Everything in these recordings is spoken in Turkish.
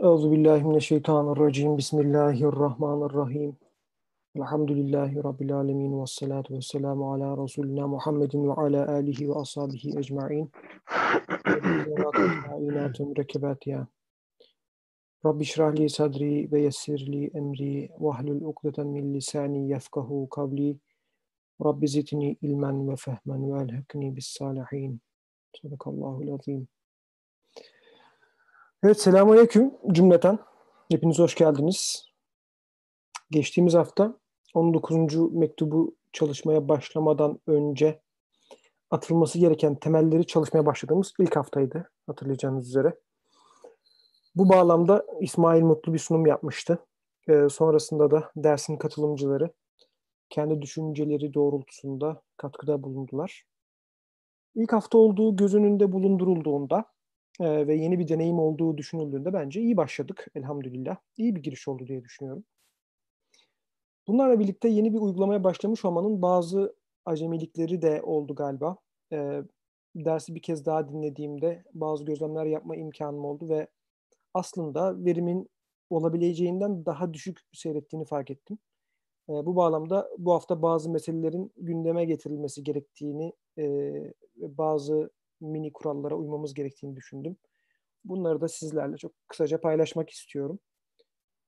أعوذ بالله من الشيطان الرجيم. بسم الله الرحمن الرحيم. الحمد لله رب العالمين والصلاة والسلام على رسولنا محمد وعلى آله وأصحابه أجمعين. رب اشرح لي صدري ويسر لي أمري واحلل عقدة من لساني يفقه قبلي رب زدني علما وفهما وألحقني بالصالحين. صدق الله العظيم. Evet, selamünaleyküm cümleten. Hepiniz hoş geldiniz. Geçtiğimiz hafta 19. mektubu çalışmaya başlamadan önce atılması gereken temelleri çalışmaya başladığımız ilk haftaydı hatırlayacağınız üzere. Bu bağlamda İsmail Mutlu bir sunum yapmıştı. Ee, sonrasında da dersin katılımcıları kendi düşünceleri doğrultusunda katkıda bulundular. İlk hafta olduğu göz önünde bulundurulduğunda e, ve yeni bir deneyim olduğu düşünüldüğünde bence iyi başladık elhamdülillah. İyi bir giriş oldu diye düşünüyorum. Bunlarla birlikte yeni bir uygulamaya başlamış olmanın bazı acemilikleri de oldu galiba. E, dersi bir kez daha dinlediğimde bazı gözlemler yapma imkanım oldu ve aslında verimin olabileceğinden daha düşük seyrettiğini fark ettim. E, bu bağlamda bu hafta bazı meselelerin gündeme getirilmesi gerektiğini, e, bazı mini kurallara uymamız gerektiğini düşündüm. Bunları da sizlerle çok kısaca paylaşmak istiyorum.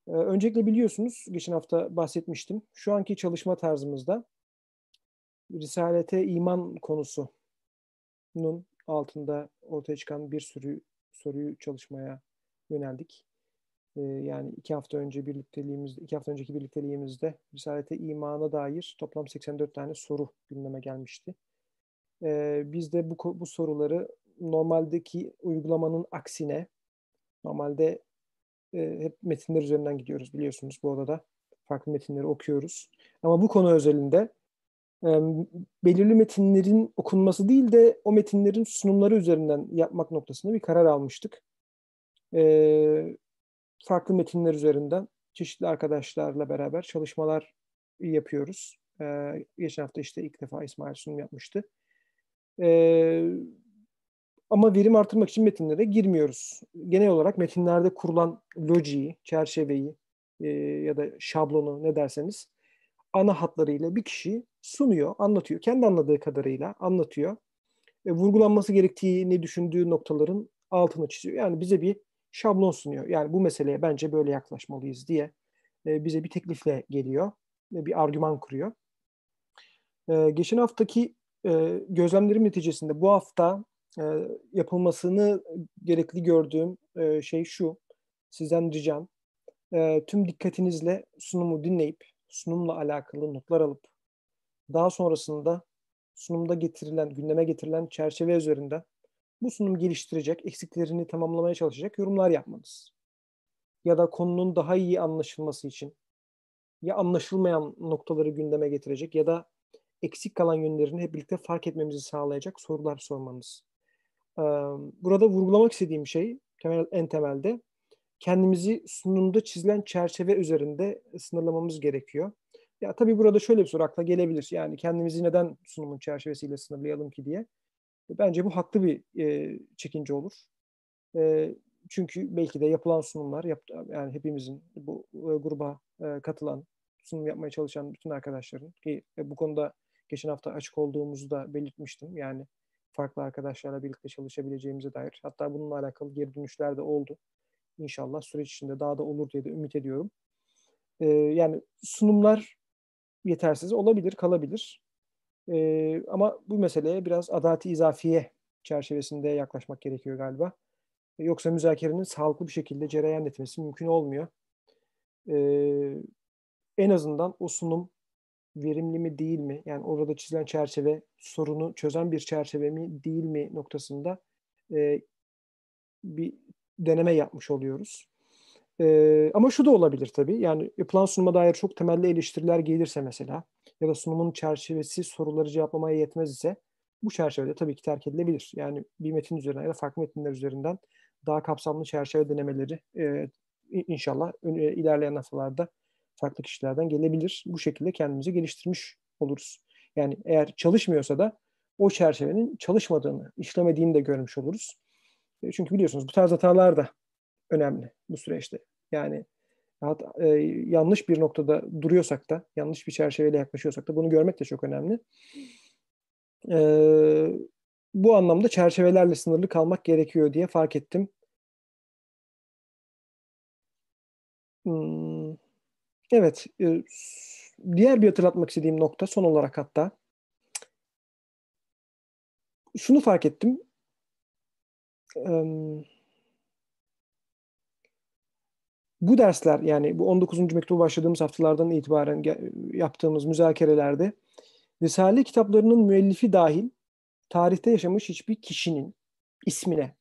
Ee, öncelikle biliyorsunuz, geçen hafta bahsetmiştim. Şu anki çalışma tarzımızda Risalete iman konusunun altında ortaya çıkan bir sürü soruyu çalışmaya yöneldik. Ee, yani iki hafta önce birlikteliğimizde, iki hafta önceki birlikteliğimizde Risalete imana dair toplam 84 tane soru gündeme gelmişti. Ee, biz de bu, bu soruları normaldeki uygulamanın aksine normalde e, hep metinler üzerinden gidiyoruz biliyorsunuz bu odada. Farklı metinleri okuyoruz. Ama bu konu özelinde e, belirli metinlerin okunması değil de o metinlerin sunumları üzerinden yapmak noktasında bir karar almıştık. E, farklı metinler üzerinden çeşitli arkadaşlarla beraber çalışmalar yapıyoruz. E, geçen hafta işte ilk defa İsmail sunum yapmıştı. E, ama verim artırmak için metinlere girmiyoruz. Genel olarak metinlerde kurulan lojiyi, çerçeveyi e, ya da şablonu ne derseniz ana hatlarıyla bir kişi sunuyor, anlatıyor. Kendi anladığı kadarıyla anlatıyor. E, vurgulanması gerektiğini düşündüğü noktaların altını çiziyor. Yani bize bir şablon sunuyor. Yani bu meseleye bence böyle yaklaşmalıyız diye e, bize bir teklifle geliyor. E, bir argüman kuruyor. E, geçen haftaki e, gözlemlerim neticesinde bu hafta e, yapılmasını gerekli gördüğüm e, şey şu. Sizden ricam e, tüm dikkatinizle sunumu dinleyip sunumla alakalı notlar alıp daha sonrasında sunumda getirilen, gündeme getirilen çerçeve üzerinden bu sunum geliştirecek, eksiklerini tamamlamaya çalışacak yorumlar yapmanız. Ya da konunun daha iyi anlaşılması için ya anlaşılmayan noktaları gündeme getirecek ya da eksik kalan yönlerini hep birlikte fark etmemizi sağlayacak sorular sormanız. Burada vurgulamak istediğim şey temel, en temelde kendimizi sunumda çizilen çerçeve üzerinde sınırlamamız gerekiyor. Ya tabii burada şöyle bir soru akla gelebilir. Yani kendimizi neden sunumun çerçevesiyle sınırlayalım ki diye. Bence bu haklı bir e, çekince olur. E, çünkü belki de yapılan sunumlar, yap, yani hepimizin bu e, gruba e, katılan, sunum yapmaya çalışan bütün arkadaşların ki e, bu konuda geçen hafta açık olduğumuzu da belirtmiştim. Yani farklı arkadaşlarla birlikte çalışabileceğimize dair. Hatta bununla alakalı geri dönüşler de oldu. İnşallah süreç içinde daha da olur diye de ümit ediyorum. Ee, yani sunumlar yetersiz olabilir, kalabilir. Ee, ama bu meseleye biraz adaleti izafiye çerçevesinde yaklaşmak gerekiyor galiba. Yoksa müzakerenin sağlıklı bir şekilde cereyan etmesi mümkün olmuyor. Ee, en azından o sunum verimli mi değil mi? Yani orada çizilen çerçeve sorunu çözen bir çerçeve mi değil mi noktasında e, bir deneme yapmış oluyoruz. E, ama şu da olabilir tabii. Yani yapılan sunuma dair çok temelli eleştiriler gelirse mesela ya da sunumun çerçevesi soruları cevaplamaya yetmez ise bu çerçevede tabii ki terk edilebilir. Yani bir metin üzerinden ya da farklı metinler üzerinden daha kapsamlı çerçeve denemeleri e, inşallah ilerleyen haftalarda farklı kişilerden gelebilir. Bu şekilde kendimizi geliştirmiş oluruz. Yani eğer çalışmıyorsa da o çerçevenin çalışmadığını, işlemediğini de görmüş oluruz. E, çünkü biliyorsunuz bu tarz hatalar da önemli bu süreçte. Yani e, yanlış bir noktada duruyorsak da, yanlış bir çerçeveyle yaklaşıyorsak da bunu görmek de çok önemli. E, bu anlamda çerçevelerle sınırlı kalmak gerekiyor diye fark ettim. Hmm, evet, e, diğer bir hatırlatmak istediğim nokta son olarak hatta şunu fark ettim. Bu dersler yani bu 19. mektubu başladığımız haftalardan itibaren yaptığımız müzakerelerde Risale kitaplarının müellifi dahil tarihte yaşamış hiçbir kişinin ismine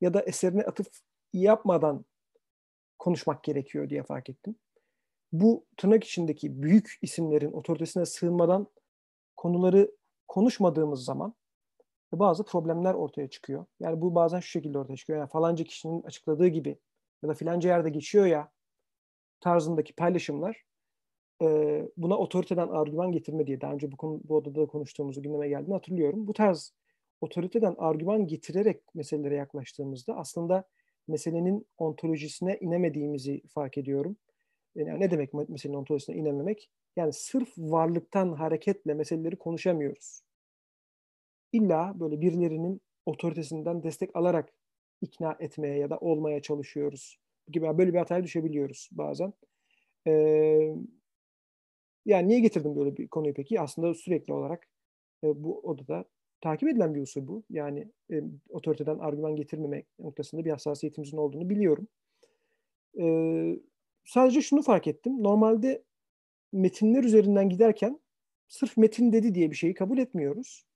ya da eserine atıf yapmadan konuşmak gerekiyor diye fark ettim. Bu tırnak içindeki büyük isimlerin otoritesine sığınmadan konuları konuşmadığımız zaman bazı problemler ortaya çıkıyor. Yani bu bazen şu şekilde ortaya çıkıyor. Yani falanca kişinin açıkladığı gibi ya da filanca yerde geçiyor ya tarzındaki paylaşımlar buna otoriteden argüman getirme diye daha önce bu, konu, bu odada konuştuğumuzu gündeme geldiğini hatırlıyorum. Bu tarz otoriteden argüman getirerek meselelere yaklaştığımızda aslında meselenin ontolojisine inemediğimizi fark ediyorum. Yani ne demek meselenin ontolojisine inememek? Yani sırf varlıktan hareketle meseleleri konuşamıyoruz. İlla böyle birilerinin otoritesinden destek alarak ikna etmeye ya da olmaya çalışıyoruz gibi böyle bir hataya düşebiliyoruz bazen. Ee, yani niye getirdim böyle bir konuyu peki? Aslında sürekli olarak e, bu odada takip edilen bir usul bu. Yani e, otoriteden argüman getirmemek noktasında bir hassasiyetimizin olduğunu biliyorum. E, sadece şunu fark ettim. Normalde metinler üzerinden giderken sırf metin dedi diye bir şeyi kabul etmiyoruz.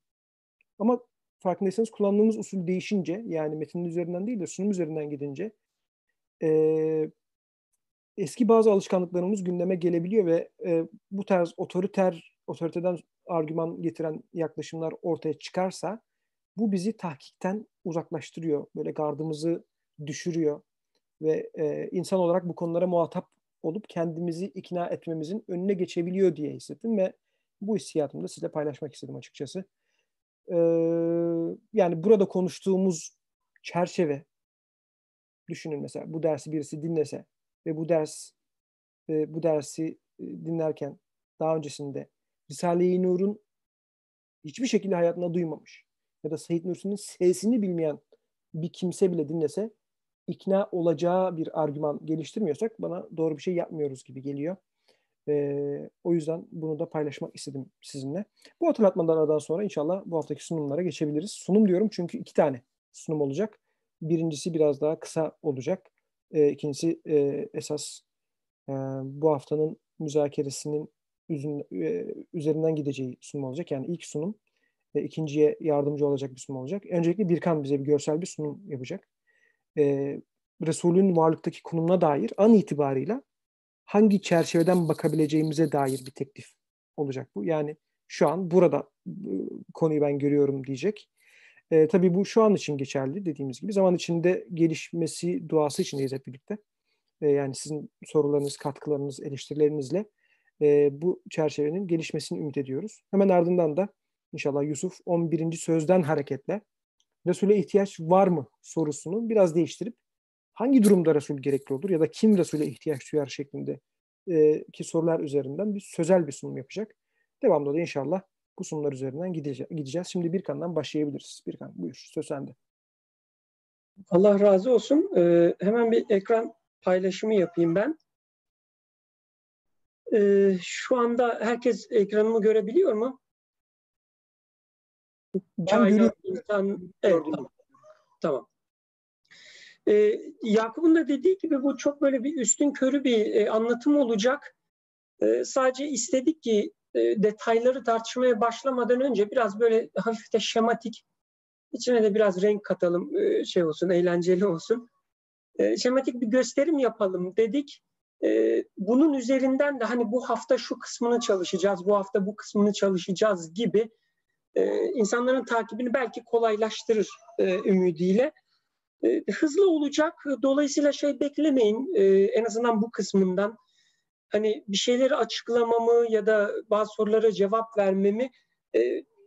Ama farkındaysanız kullandığımız usul değişince yani metinin üzerinden değil de sunum üzerinden gidince e, eski bazı alışkanlıklarımız gündeme gelebiliyor ve e, bu tarz otoriter, otoriteden argüman getiren yaklaşımlar ortaya çıkarsa bu bizi tahkikten uzaklaştırıyor. Böyle gardımızı düşürüyor ve e, insan olarak bu konulara muhatap olup kendimizi ikna etmemizin önüne geçebiliyor diye hissettim ve bu hissiyatımı da sizinle paylaşmak istedim açıkçası. Ee, yani burada konuştuğumuz çerçeve düşünün mesela bu dersi birisi dinlese ve bu ders e, bu dersi e, dinlerken daha öncesinde Risale-i Nur'un hiçbir şekilde hayatında duymamış ya da Said Nursi'nin sesini bilmeyen bir kimse bile dinlese ikna olacağı bir argüman geliştirmiyorsak bana doğru bir şey yapmıyoruz gibi geliyor. Ee, o yüzden bunu da paylaşmak istedim sizinle. Bu hatırlatmadan aradan sonra inşallah bu haftaki sunumlara geçebiliriz. Sunum diyorum çünkü iki tane sunum olacak. Birincisi biraz daha kısa olacak. E, ikincisi e, esas e, bu haftanın müzakeresinin üzün, e, üzerinden gideceği sunum olacak. Yani ilk sunum e, ikinciye yardımcı olacak bir sunum olacak. Öncelikle Birkan bize bir görsel bir sunum yapacak. E, Resul'ün varlıktaki konumuna dair an itibarıyla hangi çerçeveden bakabileceğimize dair bir teklif olacak bu. Yani şu an burada e, konuyu ben görüyorum diyecek. E, tabii bu şu an için geçerli dediğimiz gibi. Zaman içinde gelişmesi duası içindeyiz hep birlikte. E, yani sizin sorularınız, katkılarınız, eleştirilerinizle e, bu çerçevenin gelişmesini ümit ediyoruz. Hemen ardından da inşallah Yusuf 11. sözden hareketle Resul'e ihtiyaç var mı sorusunu biraz değiştirip hangi durumda Resul gerekli olur ya da kim Resul'e ihtiyaç duyar şeklinde e, ki sorular üzerinden bir sözel bir sunum yapacak. Devamlı da inşallah bu sunumlar üzerinden gideceğiz. Şimdi bir kandan başlayabiliriz. Bir kan buyur söz sende. Allah razı olsun. Ee, hemen bir ekran paylaşımı yapayım ben. Ee, şu anda herkes ekranımı görebiliyor mu? Ben görüyorum. Evet, tamam. tamam. Ee, Yakup'un da dediği gibi bu çok böyle bir üstün körü bir e, anlatım olacak. E, sadece istedik ki e, detayları tartışmaya başlamadan önce biraz böyle hafif de şematik, içine de biraz renk katalım, e, şey olsun, eğlenceli olsun. E, şematik bir gösterim yapalım dedik. E, bunun üzerinden de hani bu hafta şu kısmını çalışacağız, bu hafta bu kısmını çalışacağız gibi e, insanların takibini belki kolaylaştırır e, ümidiyle. E, hızlı olacak. Dolayısıyla şey beklemeyin. E, en azından bu kısmından hani bir şeyleri açıklamamı ya da bazı sorulara cevap vermemi e,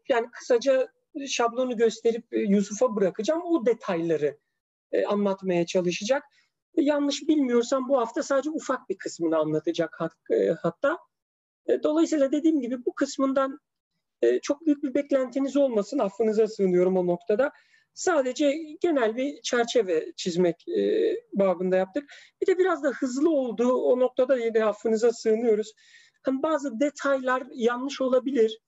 yani kısaca şablonu gösterip e, Yusuf'a bırakacağım. O detayları e, anlatmaya çalışacak. yanlış bilmiyorsam bu hafta sadece ufak bir kısmını anlatacak hatta. Dolayısıyla dediğim gibi bu kısmından çok büyük bir beklentiniz olmasın. Affınıza sığınıyorum o noktada. Sadece genel bir çerçeve çizmek e, babında yaptık. Bir de biraz da hızlı olduğu o noktada yine affınıza sığınıyoruz. Hani bazı detaylar yanlış olabilir.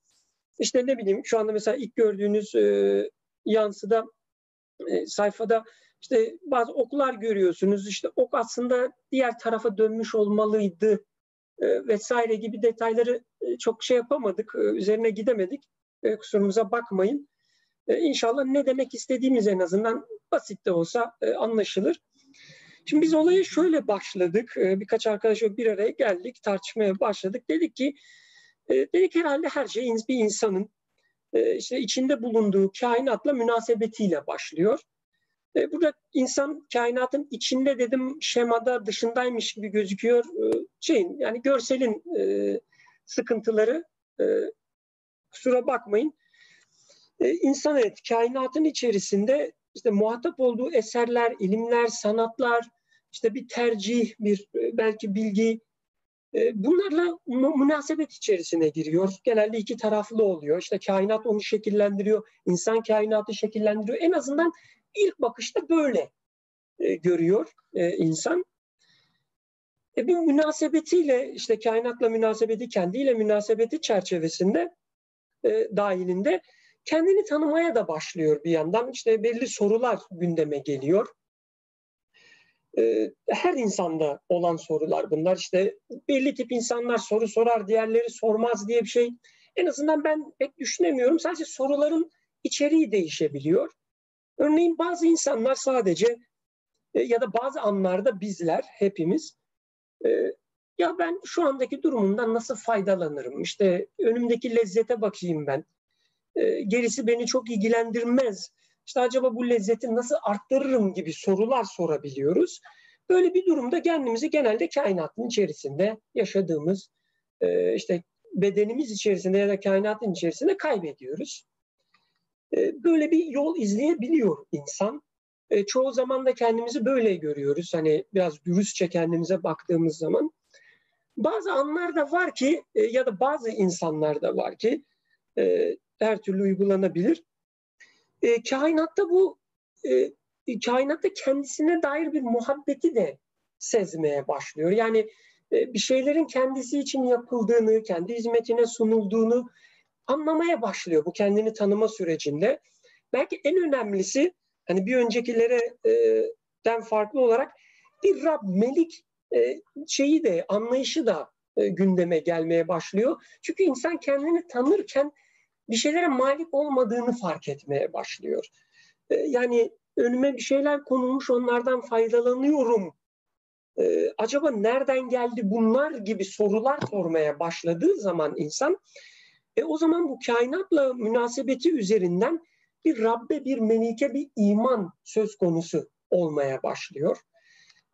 İşte ne bileyim şu anda mesela ilk gördüğünüz e, yansıda e, sayfada işte bazı oklar görüyorsunuz. İşte ok aslında diğer tarafa dönmüş olmalıydı e, vesaire gibi detayları e, çok şey yapamadık. E, üzerine gidemedik. E, kusurumuza bakmayın. E, inşallah ne demek istediğimiz en azından basit de olsa anlaşılır. Şimdi biz olaya şöyle başladık. Birkaç arkadaşla bir araya geldik, tartışmaya başladık. Dedik ki, dedik herhalde her şey bir insanın işte içinde bulunduğu kainatla münasebetiyle başlıyor. E, burada insan kainatın içinde dedim şemada dışındaymış gibi gözüküyor. E, şeyin yani görselin e, sıkıntıları e, kusura bakmayın. E, insan evet kainatın içerisinde işte muhatap olduğu eserler, ilimler, sanatlar, işte bir tercih, bir e, belki bilgi bunlarla münasebet içerisine giriyor. Genelde iki taraflı oluyor. İşte kainat onu şekillendiriyor, insan kainatı şekillendiriyor. En azından ilk bakışta böyle e, görüyor e, insan. E, bu münasebetiyle işte kainatla münasebeti, kendiyle münasebeti çerçevesinde e, dahilinde kendini tanımaya da başlıyor bir yandan. İşte belli sorular gündeme geliyor. Ee, her insanda olan sorular bunlar. İşte belli tip insanlar soru sorar, diğerleri sormaz diye bir şey. En azından ben pek düşünemiyorum. Sadece soruların içeriği değişebiliyor. Örneğin bazı insanlar sadece e, ya da bazı anlarda bizler hepimiz e, ya ben şu andaki durumumdan nasıl faydalanırım? İşte önümdeki lezzete bakayım ben. E, gerisi beni çok ilgilendirmez. İşte acaba bu lezzeti nasıl arttırırım gibi sorular sorabiliyoruz. Böyle bir durumda kendimizi genelde kainatın içerisinde yaşadığımız e, işte bedenimiz içerisinde ya da kainatın içerisinde kaybediyoruz. E, böyle bir yol izleyebiliyor insan. Çoğu zaman da kendimizi böyle görüyoruz. Hani biraz dürüstçe kendimize baktığımız zaman. Bazı anlar da var ki ya da bazı insanlar da var ki her türlü uygulanabilir. E, kainatta bu e, kainatta kendisine dair bir muhabbeti de sezmeye başlıyor. Yani e, bir şeylerin kendisi için yapıldığını, kendi hizmetine sunulduğunu anlamaya başlıyor bu kendini tanıma sürecinde. Belki en önemlisi hani bir öncekilerden farklı olarak bir Rab, Melik e, şeyi de anlayışı da e, gündeme gelmeye başlıyor. Çünkü insan kendini tanırken bir şeylere malik olmadığını fark etmeye başlıyor. E, yani önüme bir şeyler konulmuş onlardan faydalanıyorum. E, acaba nereden geldi bunlar gibi sorular sormaya başladığı zaman insan e, o zaman bu kainatla münasebeti üzerinden bir Rabbe, bir melike, bir iman söz konusu olmaya başlıyor.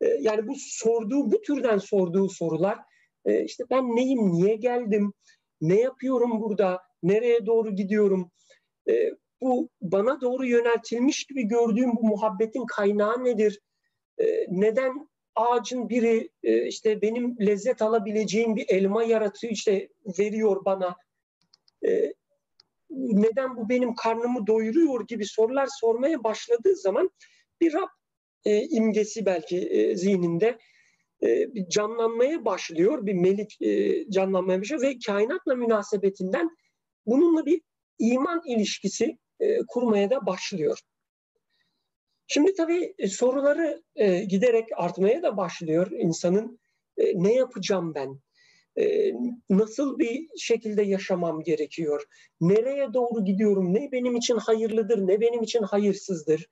E, yani bu sorduğu, bu türden sorduğu sorular işte ben neyim, niye geldim, ne yapıyorum burada, nereye doğru gidiyorum, e, bu bana doğru yöneltilmiş gibi gördüğüm bu muhabbetin kaynağı nedir, e, neden ağacın biri e, işte benim lezzet alabileceğim bir elma yaratıyor, işte veriyor bana, e, neden bu benim karnımı doyuruyor gibi sorular sormaya başladığı zaman bir Rab e, imgesi belki e, zihninde bir canlanmaya başlıyor, bir melik canlanmaya başlıyor ve kainatla münasebetinden bununla bir iman ilişkisi kurmaya da başlıyor. Şimdi tabii e, soruları e, giderek artmaya da başlıyor insanın. E, ne yapacağım ben? Nasıl bir şekilde yaşamam gerekiyor? Nereye doğru gidiyorum? Ne benim için hayırlıdır, ne benim için hayırsızdır?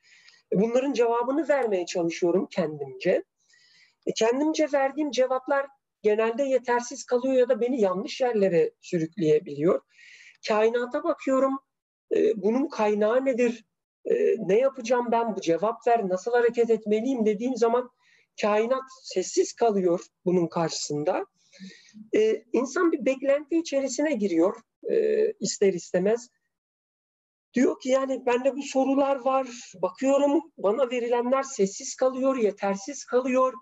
Bunların cevabını vermeye çalışıyorum kendimce. E, kendimce verdiğim cevaplar genelde yetersiz kalıyor ya da beni yanlış yerlere sürükleyebiliyor. Kainata bakıyorum. E, bunun kaynağı nedir? E, ne yapacağım ben? Bu cevap ver. Nasıl hareket etmeliyim dediğim zaman kainat sessiz kalıyor bunun karşısında. E, insan bir beklenti içerisine giriyor e, ister istemez. Diyor ki yani bende bu sorular var. Bakıyorum bana verilenler sessiz kalıyor, yetersiz kalıyor.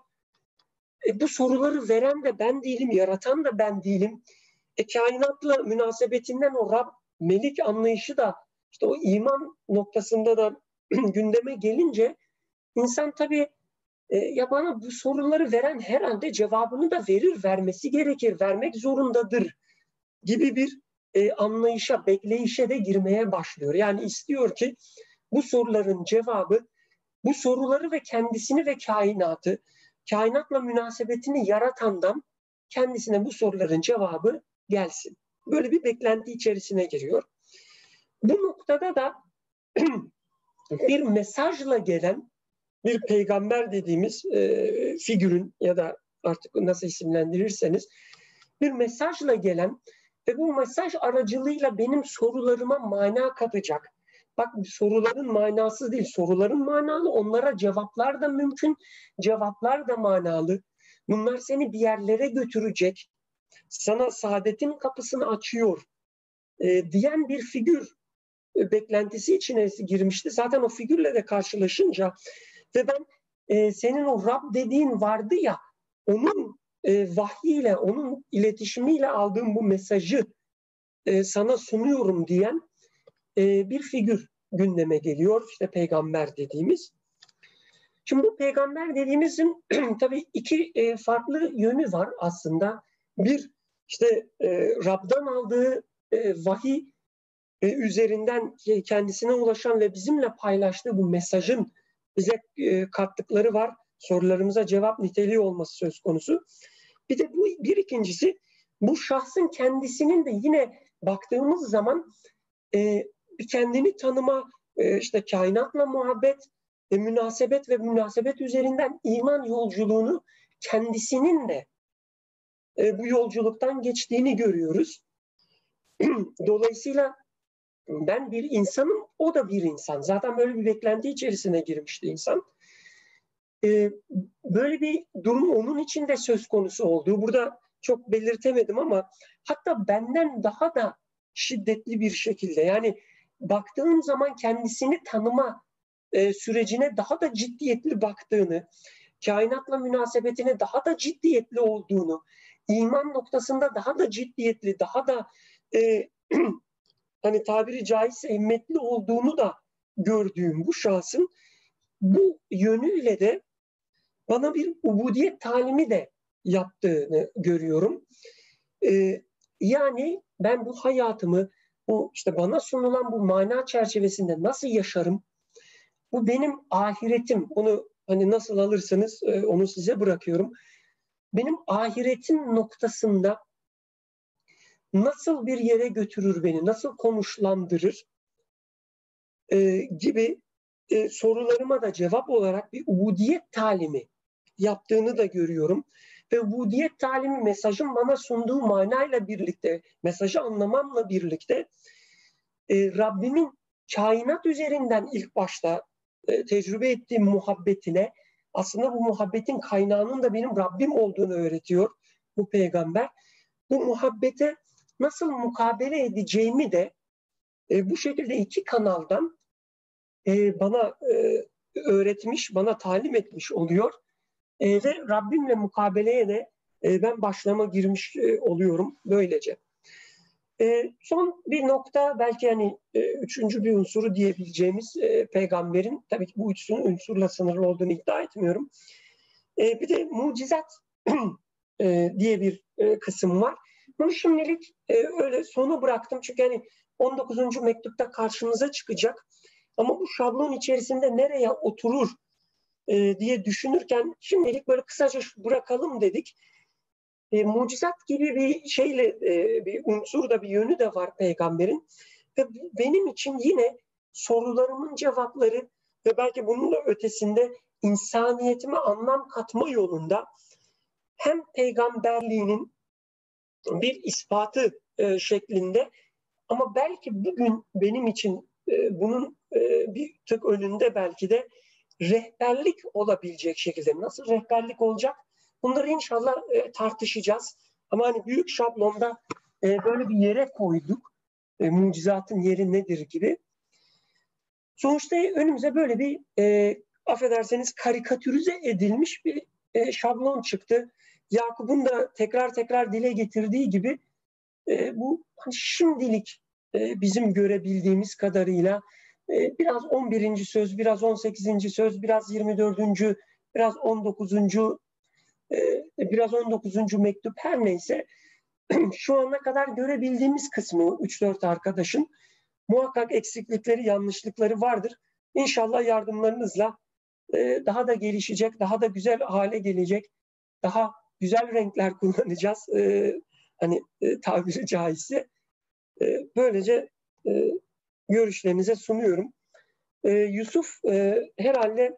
E, bu soruları veren de ben değilim, yaratan da ben değilim. E, kainatla münasebetinden o Rab, Melik anlayışı da işte o iman noktasında da gündeme gelince insan tabii e, ya bana bu soruları veren herhalde cevabını da verir, vermesi gerekir, vermek zorundadır gibi bir e, anlayışa, bekleyişe de girmeye başlıyor. Yani istiyor ki bu soruların cevabı, bu soruları ve kendisini ve kainatı, kainatla münasebetini yaratandan kendisine bu soruların cevabı gelsin. Böyle bir beklenti içerisine giriyor. Bu noktada da bir mesajla gelen bir peygamber dediğimiz e, figürün ya da artık nasıl isimlendirirseniz bir mesajla gelen ve bu mesaj aracılığıyla benim sorularıma mana katacak. Bak soruların manası değil, soruların manalı, onlara cevaplar da mümkün, cevaplar da manalı. Bunlar seni bir yerlere götürecek, sana saadetin kapısını açıyor e, diyen bir figür e, beklentisi içine girmişti. Zaten o figürle de karşılaşınca ve ben e, senin o Rab dediğin vardı ya, onun e, vahyiyle, onun iletişimiyle aldığım bu mesajı e, sana sunuyorum diyen e, bir figür gündeme geliyor. İşte peygamber dediğimiz. Şimdi bu peygamber dediğimizin tabii iki e, farklı yönü var aslında. Bir işte e, Rab'dan aldığı e, vahiy üzerinden kendisine ulaşan ve bizimle paylaştığı bu mesajın bize e, kattıkları var. Sorularımıza cevap niteliği olması söz konusu. Bir de bu bir ikincisi bu şahsın kendisinin de yine baktığımız zaman e, bir kendini tanıma, e, işte kainatla muhabbet, e, münasebet ve münasebet üzerinden iman yolculuğunu kendisinin de e, bu yolculuktan geçtiğini görüyoruz. Dolayısıyla ben bir insanım, o da bir insan. Zaten böyle bir beklenti içerisine girmişti insan. Ee, böyle bir durum onun için de söz konusu olduğu burada çok belirtemedim ama hatta benden daha da şiddetli bir şekilde yani baktığım zaman kendisini tanıma e, sürecine daha da ciddiyetli baktığını, kainatla münasebetine daha da ciddiyetli olduğunu, iman noktasında daha da ciddiyetli, daha da e, hani tabiri caizse himmetli olduğunu da gördüğüm bu şahsın bu yönüyle de bana bir ubudiyet talimi de yaptığını görüyorum. Ee, yani ben bu hayatımı bu işte bana sunulan bu mana çerçevesinde nasıl yaşarım? Bu benim ahiretim. Onu hani nasıl alırsanız e, onu size bırakıyorum. Benim ahiretim noktasında nasıl bir yere götürür beni, nasıl konuşlandırır e, gibi e, sorularıma da cevap olarak bir ubudiyet talimi yaptığını da görüyorum. Ve ubudiyet talimi mesajın bana sunduğu manayla birlikte, mesajı anlamamla birlikte e, Rabbimin kainat üzerinden ilk başta e, tecrübe ettiğim muhabbetine aslında bu muhabbetin kaynağının da benim Rabbim olduğunu öğretiyor bu peygamber. Bu muhabbete nasıl mukabele edeceğimi de e, bu şekilde iki kanaldan e, bana e, öğretmiş, bana talim etmiş oluyor. E, ve Rabbimle mukabeleye de e, ben başlama girmiş e, oluyorum böylece. E, son bir nokta belki hani e, üçüncü bir unsuru diyebileceğimiz e, peygamberin tabii ki bu üçünün unsurla sınırlı olduğunu iddia etmiyorum. E, bir de mucizat e, diye bir e, kısım var. Bunu şimdilik e, öyle sona bıraktım çünkü hani 19. mektupta karşımıza çıkacak. Ama bu şablon içerisinde nereye oturur e, diye düşünürken şimdilik böyle kısaca bırakalım dedik. E, mucizat gibi bir şeyle e, bir unsur da bir yönü de var peygamberin. Ve benim için yine sorularımın cevapları ve belki bunun da ötesinde insaniyetime anlam katma yolunda hem peygamberliğinin bir ispatı e, şeklinde ama belki bugün benim için e, bunun e, bir tık önünde belki de rehberlik olabilecek şekilde nasıl rehberlik olacak bunları inşallah e, tartışacağız. Ama hani büyük şablonda e, böyle bir yere koyduk. E, mucizatın yeri nedir gibi. Sonuçta önümüze böyle bir e, affederseniz karikatürize edilmiş bir e, şablon çıktı. Yakup'un da tekrar tekrar dile getirdiği gibi e, bu hani şimdilik e, bizim görebildiğimiz kadarıyla biraz 11. söz, biraz 18. söz, biraz 24. biraz 19. E, biraz 19. mektup her neyse şu ana kadar görebildiğimiz kısmı 3-4 arkadaşın muhakkak eksiklikleri, yanlışlıkları vardır. İnşallah yardımlarınızla e, daha da gelişecek, daha da güzel hale gelecek, daha güzel renkler kullanacağız. E, hani tabiri caizse. Böylece görüşlerinize sunuyorum. E, Yusuf e, herhalde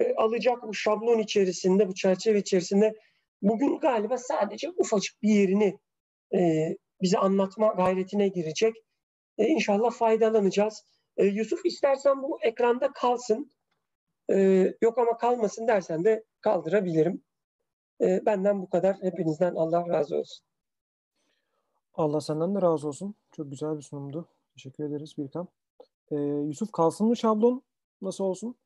e, alacak bu şablon içerisinde, bu çerçeve içerisinde bugün galiba sadece ufacık bir yerini e, bize anlatma gayretine girecek. E, inşallah faydalanacağız. E, Yusuf istersen bu ekranda kalsın. E, yok ama kalmasın dersen de kaldırabilirim. E, benden bu kadar. Hepinizden Allah razı olsun. Allah senden de razı olsun. Çok güzel bir sunumdu. Teşekkür ederiz Birkan. Ee, Yusuf kalsın mı şablon? Nasıl olsun?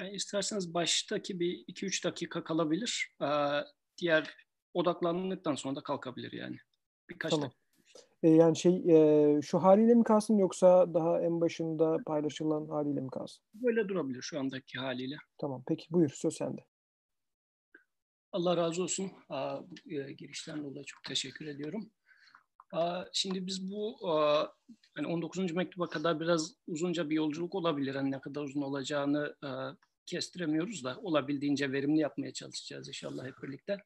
Yani isterseniz baştaki bir 2-3 dakika kalabilir. Ee, diğer odaklandıktan sonra da kalkabilir yani. Birkaç tamam. dakika. Ee, yani şey e, şu haliyle mi kalsın yoksa daha en başında paylaşılan haliyle mi kalsın? Böyle durabilir şu andaki haliyle. Tamam peki buyur söz sende. Allah razı olsun. Aa, bu, e, girişten dolayı çok teşekkür ediyorum. Şimdi biz bu hani 19. mektuba kadar biraz uzunca bir yolculuk olabilir. Hani ne kadar uzun olacağını kestiremiyoruz da olabildiğince verimli yapmaya çalışacağız inşallah hep birlikte.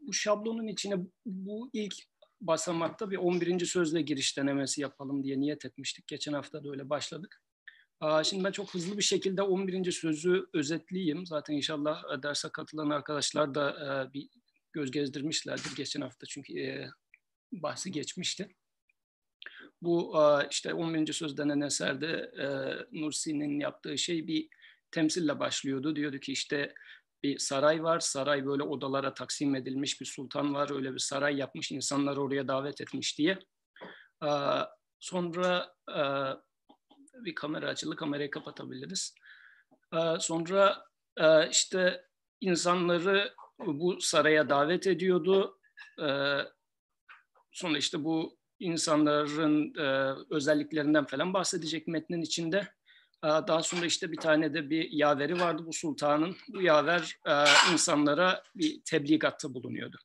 Bu şablonun içine bu ilk basamakta bir 11. sözle giriş denemesi yapalım diye niyet etmiştik. Geçen hafta da öyle başladık. Şimdi ben çok hızlı bir şekilde 11. sözü özetleyeyim. Zaten inşallah derse katılan arkadaşlar da bir göz gezdirmişlerdir geçen hafta çünkü bahsi geçmişti. Bu işte 11. söz denen eserde Nursi'nin yaptığı şey bir temsille başlıyordu. Diyordu ki işte bir saray var. Saray böyle odalara taksim edilmiş bir sultan var. Öyle bir saray yapmış. insanları oraya davet etmiş diye. Sonra bir kamera açıldı. Kamerayı kapatabiliriz. Sonra işte insanları bu saraya davet ediyordu. Sonra işte bu insanların e, özelliklerinden falan bahsedecek metnin içinde. E, daha sonra işte bir tane de bir yaveri vardı bu sultanın. Bu yaver e, insanlara bir tebligatta bulunuyordu.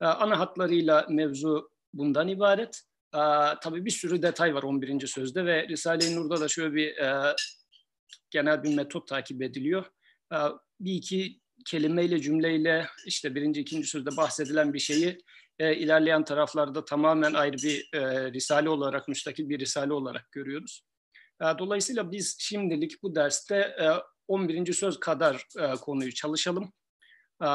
E, ana hatlarıyla mevzu bundan ibaret. E, tabii bir sürü detay var 11. sözde ve Risale-i Nur'da da şöyle bir e, genel bir metot takip ediliyor. E, bir iki kelimeyle, cümleyle işte birinci, ikinci sözde bahsedilen bir şeyi e, ilerleyen taraflarda tamamen ayrı bir e, risale olarak, müstakil bir risale olarak görüyoruz. E, dolayısıyla biz şimdilik bu derste e, 11. söz kadar e, konuyu çalışalım. E,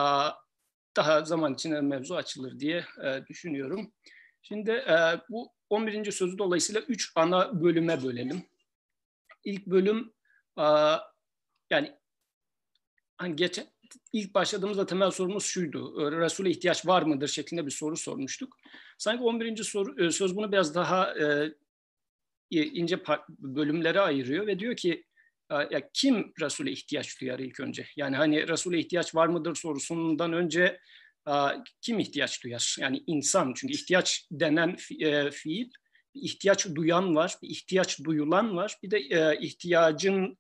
daha zaman içinde mevzu açılır diye e, düşünüyorum. Şimdi e, bu 11. sözü dolayısıyla üç ana bölüme bölelim. İlk bölüm e, yani hani geçen ilk başladığımızda temel sorumuz şuydu. Resul'e ihtiyaç var mıdır şeklinde bir soru sormuştuk. Sanki 11. soru, e, söz bunu biraz daha e, ince bölümlere ayırıyor ve diyor ki ya kim Resul'e ihtiyaç duyar ilk önce? Yani hani Resul'e ihtiyaç var mıdır sorusundan önce kim ihtiyaç duyar? Yani insan çünkü ihtiyaç denen e, fiil ihtiyaç duyan var, ihtiyaç duyulan var, bir de ihtiyacın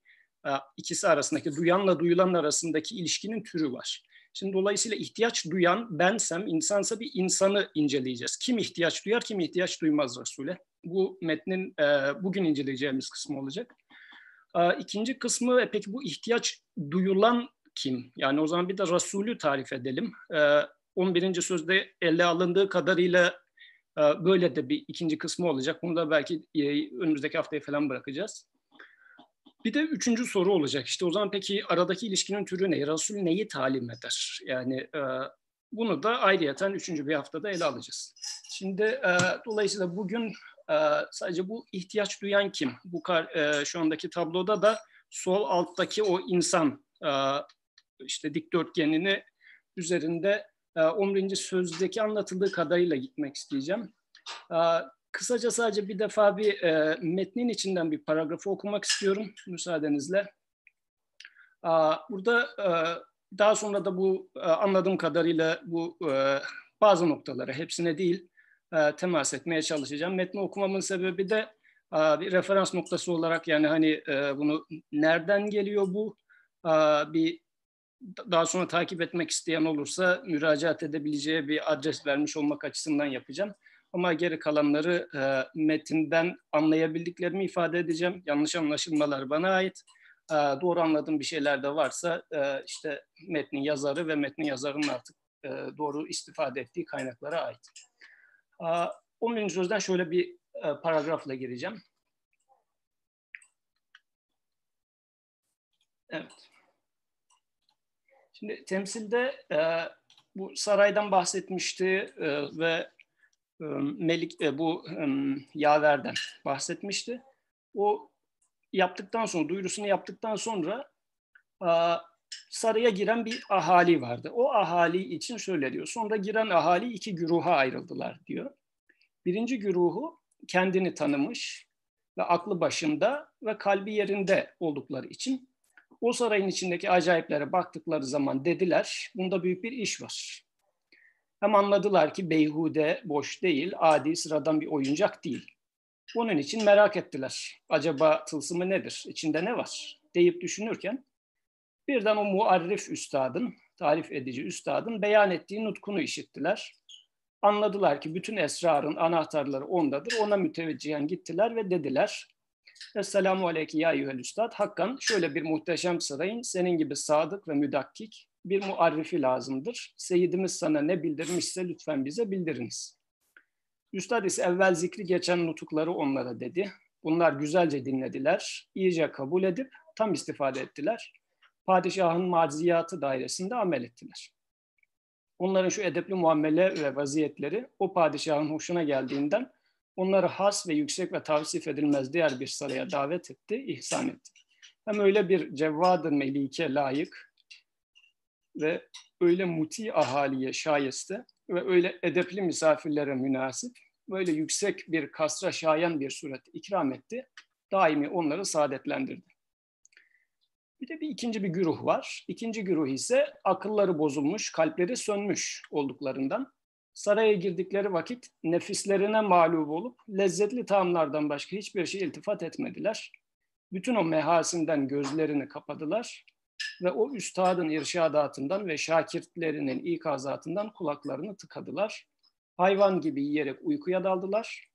ikisi arasındaki duyanla duyulan arasındaki ilişkinin türü var. Şimdi dolayısıyla ihtiyaç duyan bensem, insansa bir insanı inceleyeceğiz. Kim ihtiyaç duyar, kim ihtiyaç duymaz Resul'e. Bu metnin e, bugün inceleyeceğimiz kısmı olacak. E, ikinci kısmı, e, peki bu ihtiyaç duyulan kim? Yani o zaman bir de Resulü tarif edelim. E, 11. sözde ele alındığı kadarıyla e, böyle de bir ikinci kısmı olacak. Bunu da belki e, önümüzdeki haftaya falan bırakacağız. Bir de üçüncü soru olacak. İşte o zaman peki aradaki ilişkinin türü ne? Resul neyi talim eder? Yani e, bunu da ayrıyeten üçüncü bir haftada ele alacağız. Şimdi e, dolayısıyla bugün e, sadece bu ihtiyaç duyan kim? Bu e, şu andaki tabloda da sol alttaki o insan e, işte dikdörtgenini üzerinde e, 11. sözdeki anlatıldığı kadarıyla gitmek isteyeceğim. E, kısaca sadece bir defa bir e, metnin içinden bir paragrafı okumak istiyorum müsaadenizle. Aa, burada e, daha sonra da bu e, anladığım kadarıyla bu e, bazı noktalara hepsine değil e, temas etmeye çalışacağım. Metni okumamın sebebi de e, bir referans noktası olarak yani hani e, bunu nereden geliyor bu e, bir daha sonra takip etmek isteyen olursa müracaat edebileceği bir adres vermiş olmak açısından yapacağım. Ama geri kalanları e, metinden anlayabildiklerimi ifade edeceğim. Yanlış anlaşılmalar bana ait. E, doğru anladığım bir şeyler de varsa e, işte metnin yazarı ve metnin yazarının artık e, doğru istifade ettiği kaynaklara ait. E, 10. sözden şöyle bir e, paragrafla gireceğim. Evet. Şimdi temsilde e, bu saraydan bahsetmişti e, ve Melik e, bu Yaver'den bahsetmişti. O yaptıktan sonra, duyurusunu yaptıktan sonra saraya giren bir ahali vardı. O ahali için şöyle diyor. Sonra giren ahali iki güruha ayrıldılar diyor. Birinci güruhu kendini tanımış ve aklı başında ve kalbi yerinde oldukları için o sarayın içindeki acayiplere baktıkları zaman dediler, bunda büyük bir iş var. Hem anladılar ki beyhude, boş değil, adi, sıradan bir oyuncak değil. Onun için merak ettiler. Acaba tılsımı nedir, içinde ne var deyip düşünürken birden o muarrif üstadın, tarif edici üstadın beyan ettiği nutkunu işittiler. Anladılar ki bütün esrarın anahtarları ondadır. Ona müteveccihen gittiler ve dediler Esselamu aleyke ya eyyühel üstad. Hakkan şöyle bir muhteşem sarayın senin gibi sadık ve müdakkik bir muarrifi lazımdır. Seyyidimiz sana ne bildirmişse lütfen bize bildiriniz. Üstad ise evvel zikri geçen nutukları onlara dedi. Bunlar güzelce dinlediler, iyice kabul edip tam istifade ettiler. Padişahın marziyatı dairesinde amel ettiler. Onların şu edepli muamele ve vaziyetleri o padişahın hoşuna geldiğinden onları has ve yüksek ve tavsif edilmez diğer bir saraya davet etti, ihsan etti. Hem öyle bir cevvad melike layık ve öyle muti ahaliye şayeste ve öyle edepli misafirlere münasip, böyle yüksek bir kasra şayan bir suret ikram etti. Daimi onları saadetlendirdi. Bir de bir ikinci bir güruh var. İkinci güruh ise akılları bozulmuş, kalpleri sönmüş olduklarından saraya girdikleri vakit nefislerine mağlup olup lezzetli taamlardan başka hiçbir şey iltifat etmediler. Bütün o mehasinden gözlerini kapadılar ve o üstadın irşadatından ve şakirtlerinin ikazatından kulaklarını tıkadılar. Hayvan gibi yiyerek uykuya daldılar.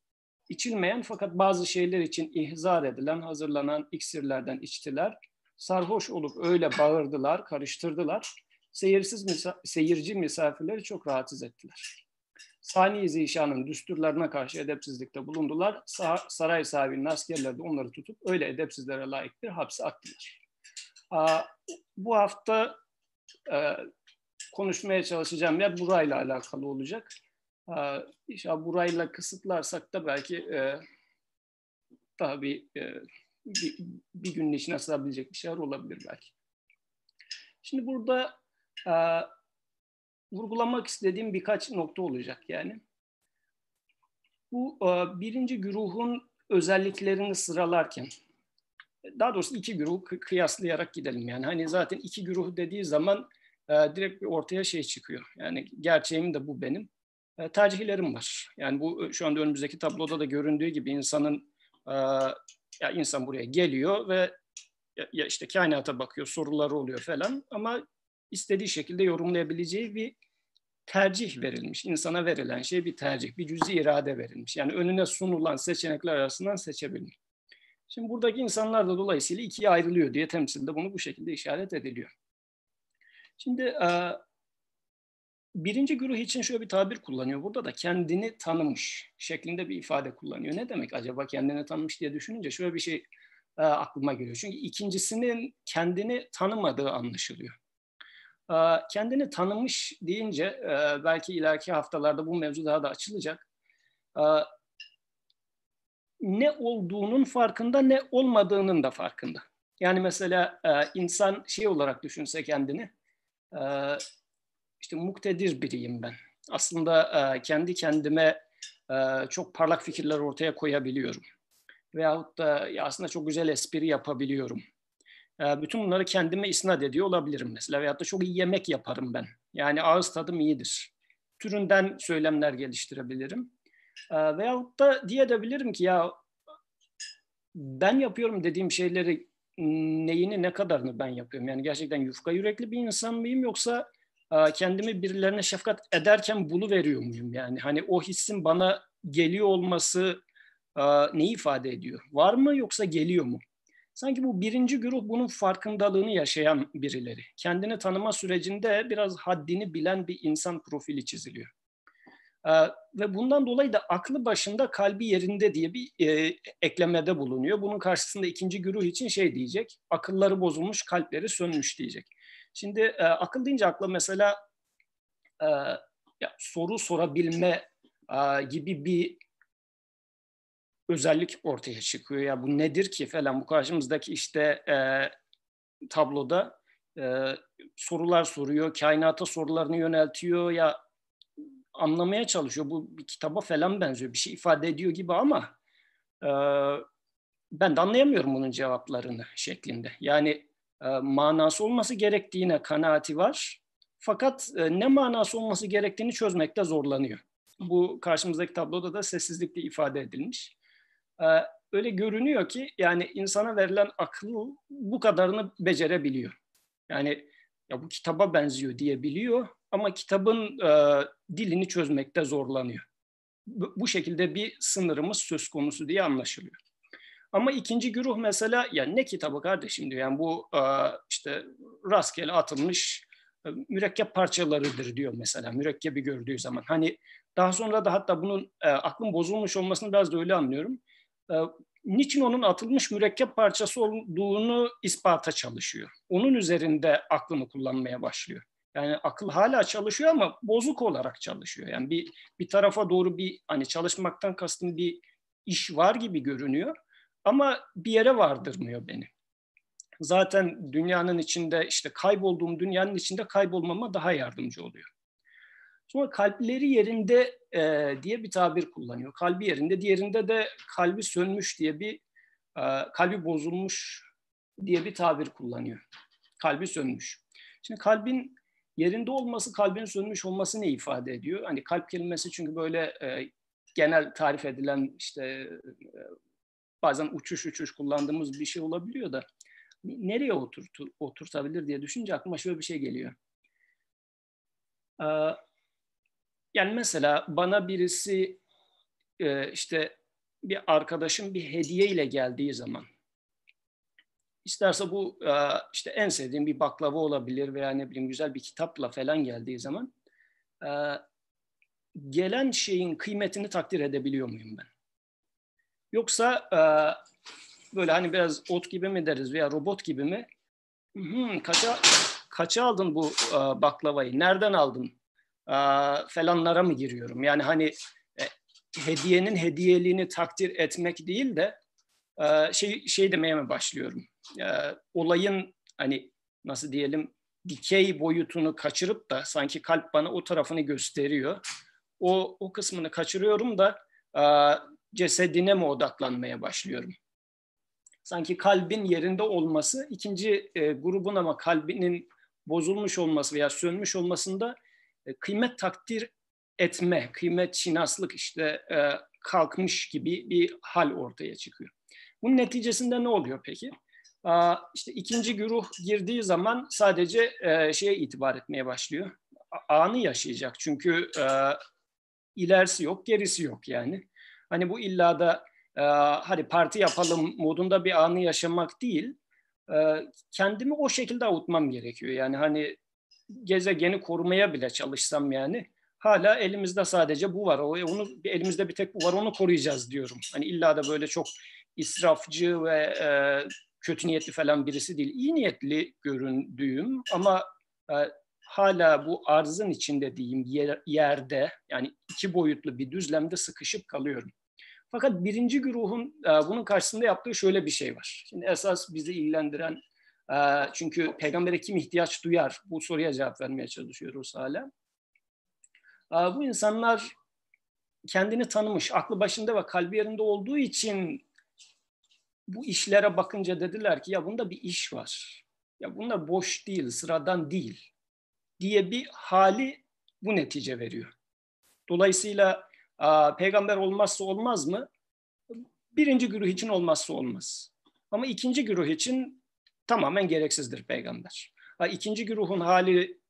İçilmeyen fakat bazı şeyler için ihzar edilen, hazırlanan iksirlerden içtiler. Sarhoş olup öyle bağırdılar, karıştırdılar. Seyirsiz seyirci misafirleri çok rahatsız ettiler. Sani Zişan'ın düsturlarına karşı edepsizlikte bulundular. Saray sahibinin askerleri de onları tutup öyle edepsizlere layık bir hapse attılar. Bu hafta e, konuşmaya çalışacağım yer burayla alakalı olacak. İnşallah burayla kısıtlarsak da belki e, daha bir, e, bir, bir günün içine sığabilecek bir şeyler olabilir belki. Şimdi burada vurgulamak istediğim birkaç nokta olacak yani. Bu e, birinci güruhun özelliklerini sıralarken, daha doğrusu iki güruhu kıyaslayarak gidelim. Yani hani zaten iki güruh dediği zaman e, direkt bir ortaya şey çıkıyor. Yani gerçeğim de bu benim. E, tercihlerim var. Yani bu şu anda önümüzdeki tabloda da göründüğü gibi insanın ya insan buraya geliyor ve ya işte kainata bakıyor, soruları oluyor falan ama istediği şekilde yorumlayabileceği bir tercih verilmiş. İnsana verilen şey bir tercih, bir cüzi irade verilmiş. Yani önüne sunulan seçenekler arasından seçebilir. Şimdi buradaki insanlar da dolayısıyla ikiye ayrılıyor diye temsilde bunu bu şekilde işaret ediliyor. Şimdi e, birinci güruh için şöyle bir tabir kullanıyor. Burada da kendini tanımış şeklinde bir ifade kullanıyor. Ne demek acaba kendini tanımış diye düşününce şöyle bir şey e, aklıma geliyor. Çünkü ikincisinin kendini tanımadığı anlaşılıyor. Kendini tanımış deyince belki ileriki haftalarda bu mevzu daha da açılacak. Ne olduğunun farkında ne olmadığının da farkında. Yani mesela insan şey olarak düşünse kendini işte muktedir biriyim ben. Aslında kendi kendime çok parlak fikirler ortaya koyabiliyorum. Veyahut da aslında çok güzel espri yapabiliyorum. bütün bunları kendime isnat ediyor olabilirim mesela. Veyahut da çok iyi yemek yaparım ben. Yani ağız tadım iyidir. Türünden söylemler geliştirebilirim. Veyahut da diyebilirim ki ya ben yapıyorum dediğim şeyleri neyini ne kadarını ben yapıyorum? Yani gerçekten yufka yürekli bir insan mıyım yoksa kendimi birilerine şefkat ederken bunu veriyor muyum? Yani hani o hissin bana geliyor olması neyi ifade ediyor? Var mı yoksa geliyor mu? Sanki bu birinci güruh bunun farkındalığını yaşayan birileri. Kendini tanıma sürecinde biraz haddini bilen bir insan profili çiziliyor. Ve bundan dolayı da aklı başında kalbi yerinde diye bir e, eklemede bulunuyor. Bunun karşısında ikinci güruh için şey diyecek, akılları bozulmuş, kalpleri sönmüş diyecek. Şimdi e, akıl deyince akla mesela e, ya, soru sorabilme e, gibi bir özellik ortaya çıkıyor. Ya bu nedir ki falan bu karşımızdaki işte e, tabloda e, sorular soruyor, kainata sorularını yöneltiyor ya anlamaya çalışıyor. Bu bir kitaba falan benziyor, bir şey ifade ediyor gibi ama e, ben de anlayamıyorum bunun cevaplarını şeklinde. Yani e, manası olması gerektiğine kanaati var. Fakat e, ne manası olması gerektiğini çözmekte zorlanıyor. Bu karşımızdaki tabloda da sessizlikle ifade edilmiş. E, öyle görünüyor ki yani insana verilen akıl bu kadarını becerebiliyor. Yani ya bu kitaba benziyor diyebiliyor ama kitabın e, dilini çözmekte zorlanıyor. Bu, şekilde bir sınırımız söz konusu diye anlaşılıyor. Ama ikinci güruh mesela ya ne kitabı kardeşim diyor. Yani bu e, işte rastgele atılmış e, mürekkep parçalarıdır diyor mesela mürekkebi gördüğü zaman. Hani daha sonra da hatta bunun e, aklın bozulmuş olmasını biraz da öyle anlıyorum. Niçin onun atılmış mürekkep parçası olduğunu ispata çalışıyor. Onun üzerinde aklını kullanmaya başlıyor. Yani akıl hala çalışıyor ama bozuk olarak çalışıyor. Yani bir bir tarafa doğru bir hani çalışmaktan kastım bir iş var gibi görünüyor ama bir yere vardırmıyor beni. Zaten dünyanın içinde işte kaybolduğum dünyanın içinde kaybolmama daha yardımcı oluyor. Sonra kalpleri yerinde e, diye bir tabir kullanıyor. Kalbi yerinde, diğerinde de kalbi sönmüş diye bir, e, kalbi bozulmuş diye bir tabir kullanıyor. Kalbi sönmüş. Şimdi kalbin yerinde olması, kalbin sönmüş olması ne ifade ediyor? Hani kalp kelimesi çünkü böyle e, genel tarif edilen işte e, bazen uçuş uçuş kullandığımız bir şey olabiliyor da nereye oturtu, oturtabilir diye düşünce aklıma şöyle bir şey geliyor. Ee, yani mesela bana birisi e, işte bir arkadaşım bir hediye ile geldiği zaman isterse bu e, işte en sevdiğim bir baklava olabilir veya ne bileyim güzel bir kitapla falan geldiği zaman e, gelen şeyin kıymetini takdir edebiliyor muyum ben? Yoksa böyle hani biraz ot gibi mi deriz veya robot gibi mi? Hmm, kaça kaça aldın bu baklavayı? Nereden aldın? falanlara mı giriyorum? Yani hani e, hediyenin hediyeliğini takdir etmek değil de e, şey şey demeye mi başlıyorum? E, olayın hani nasıl diyelim dikey boyutunu kaçırıp da sanki kalp bana o tarafını gösteriyor. O o kısmını kaçırıyorum da cesedine mi odaklanmaya başlıyorum? Sanki kalbin yerinde olması ikinci grubun ama kalbinin bozulmuş olması veya sönmüş olmasında e, kıymet takdir etme, kıymet şinaslık işte e, kalkmış gibi bir hal ortaya çıkıyor. Bunun neticesinde ne oluyor peki? İşte ikinci güruh girdiği zaman sadece e, şeye itibar etmeye başlıyor. Anı yaşayacak çünkü ilerisi yok, gerisi yok yani. Hani bu illa da hadi parti yapalım modunda bir anı yaşamak değil, kendimi o şekilde avutmam gerekiyor. Yani hani gezegeni korumaya bile çalışsam yani hala elimizde sadece bu var. Onu elimizde bir tek bu var onu koruyacağız diyorum. Hani illa da böyle çok israfçı ve e, kötü niyetli falan birisi değil. İyi niyetli göründüğüm ama e, hala bu arzın içinde diyeyim yer, yerde yani iki boyutlu bir düzlemde sıkışıp kalıyorum. Fakat birinci güruhun e, bunun karşısında yaptığı şöyle bir şey var. Şimdi esas bizi ilgilendiren ee, çünkü peygambere kim ihtiyaç duyar? Bu soruya cevap vermeye çalışıyoruz hala. Ee, bu insanlar kendini tanımış, aklı başında ve kalbi yerinde olduğu için bu işlere bakınca dediler ki ya bunda bir iş var. Ya bunlar boş değil, sıradan değil diye bir hali bu netice veriyor. Dolayısıyla peygamber olmazsa olmaz mı? Birinci güruh için olmazsa olmaz. Ama ikinci güruh için tamamen gereksizdir peygamber. Ha, ikinci güruhun hali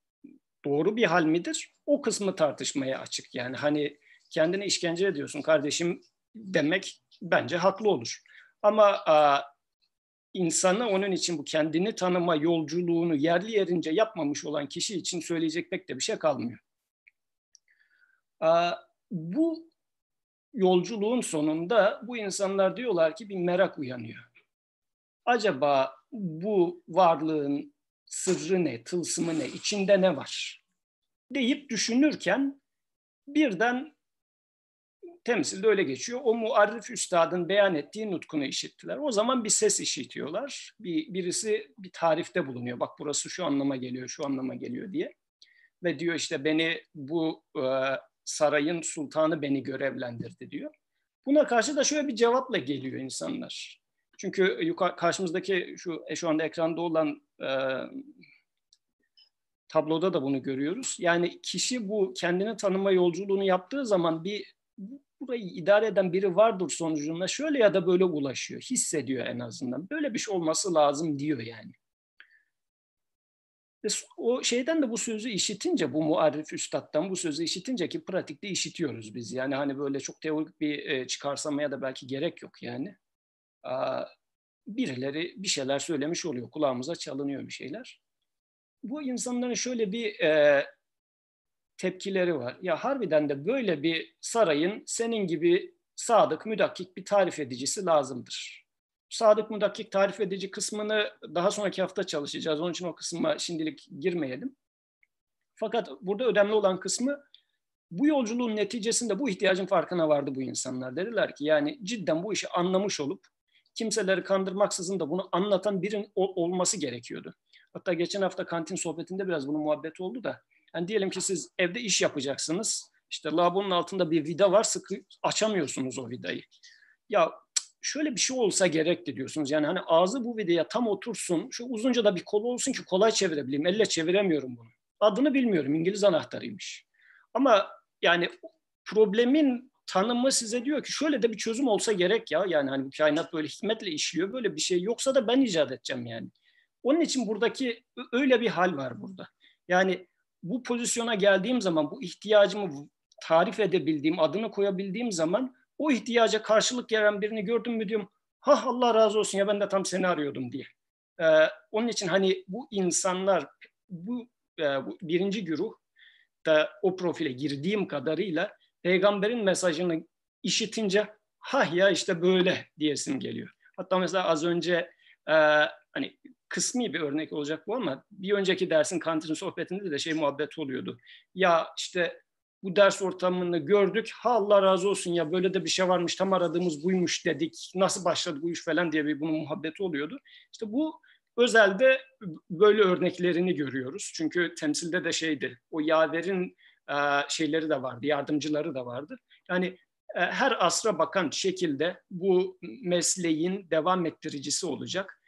doğru bir hal midir? O kısmı tartışmaya açık. Yani hani kendine işkence ediyorsun kardeşim demek bence haklı olur. Ama a, insanı onun için bu kendini tanıma yolculuğunu yerli yerince yapmamış olan kişi için söyleyecek pek de bir şey kalmıyor. A, bu yolculuğun sonunda bu insanlar diyorlar ki bir merak uyanıyor. Acaba bu varlığın sırrı ne, tılsımı ne, içinde ne var deyip düşünürken birden temsilde öyle geçiyor. O muarrif üstadın beyan ettiği nutkunu işittiler. O zaman bir ses işitiyorlar. Bir, birisi bir tarifte bulunuyor. Bak burası şu anlama geliyor, şu anlama geliyor diye. Ve diyor işte beni bu e, sarayın sultanı beni görevlendirdi diyor. Buna karşı da şöyle bir cevapla geliyor insanlar. Çünkü yukarı, karşımızdaki şu e, şu anda ekranda olan e, tabloda da bunu görüyoruz. Yani kişi bu kendini tanıma yolculuğunu yaptığı zaman bir burayı idare eden biri vardır sonucunda şöyle ya da böyle ulaşıyor. Hissediyor en azından. Böyle bir şey olması lazım diyor yani. Ve o şeyden de bu sözü işitince, bu muarrif üstaddan bu sözü işitince ki pratikte işitiyoruz biz. Yani hani böyle çok teorik bir e, çıkarsamaya da belki gerek yok yani. Birileri bir şeyler söylemiş oluyor, kulağımıza çalınıyor bir şeyler. Bu insanların şöyle bir e, tepkileri var. Ya harbiden de böyle bir sarayın senin gibi sadık, müdakkik bir tarif edicisi lazımdır. Sadık, müdakkik tarif edici kısmını daha sonraki hafta çalışacağız. Onun için o kısma şimdilik girmeyelim. Fakat burada önemli olan kısmı bu yolculuğun neticesinde bu ihtiyacın farkına vardı bu insanlar. Dediler ki yani cidden bu işi anlamış olup kimseleri kandırmaksızın da bunu anlatan birin olması gerekiyordu. Hatta geçen hafta kantin sohbetinde biraz bunun muhabbeti oldu da yani diyelim ki siz evde iş yapacaksınız. İşte lavabonun altında bir vida var sıkı açamıyorsunuz o vidayı. Ya şöyle bir şey olsa gerekti diyorsunuz. Yani hani ağzı bu vidaya tam otursun. Şu uzunca da bir kolu olsun ki kolay çevirebileyim. Elle çeviremiyorum bunu. Adını bilmiyorum. İngiliz anahtarıymış. Ama yani problemin tanımı size diyor ki şöyle de bir çözüm olsa gerek ya. Yani hani bu kainat böyle hikmetle işliyor. Böyle bir şey yoksa da ben icat edeceğim yani. Onun için buradaki öyle bir hal var burada. Yani bu pozisyona geldiğim zaman bu ihtiyacımı tarif edebildiğim, adını koyabildiğim zaman o ihtiyaca karşılık gelen birini gördüm mü diyorum ha Allah razı olsun ya ben de tam seni arıyordum diye. Ee, onun için hani bu insanlar bu, e, bu birinci güruh da o profile girdiğim kadarıyla peygamberin mesajını işitince ha ya işte böyle diyesim geliyor. Hatta mesela az önce e, hani kısmi bir örnek olacak bu ama bir önceki dersin kantin sohbetinde de şey muhabbet oluyordu. Ya işte bu ders ortamını gördük. Ha Allah razı olsun ya böyle de bir şey varmış tam aradığımız buymuş dedik. Nasıl başladı bu iş falan diye bir bunun muhabbeti oluyordu. İşte bu özelde böyle örneklerini görüyoruz. Çünkü temsilde de şeydi o yaverin şeyleri de vardı, yardımcıları da vardı. Yani her asra bakan şekilde bu mesleğin devam ettiricisi olacak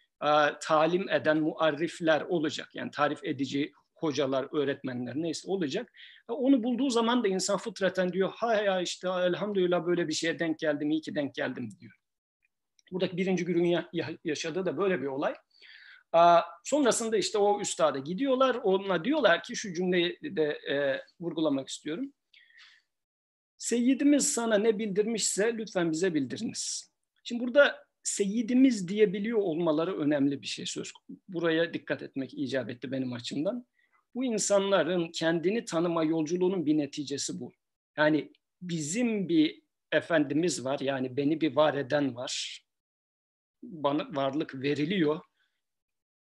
talim eden muarrifler olacak. Yani tarif edici hocalar, öğretmenler neyse olacak. Onu bulduğu zaman da insan fıtraten diyor ha ya işte elhamdülillah böyle bir şeye denk geldim, iyi ki denk geldim diyor. Buradaki birinci günün yaşadığı da böyle bir olay. Sonrasında işte o üstada gidiyorlar. Ona diyorlar ki şu cümleyi de e, vurgulamak istiyorum. Seyyidimiz sana ne bildirmişse lütfen bize bildiriniz. Şimdi burada seyidimiz diyebiliyor olmaları önemli bir şey söz. Buraya dikkat etmek icap etti benim açımdan. Bu insanların kendini tanıma yolculuğunun bir neticesi bu. Yani bizim bir efendimiz var yani beni bir var eden var. Bana varlık veriliyor.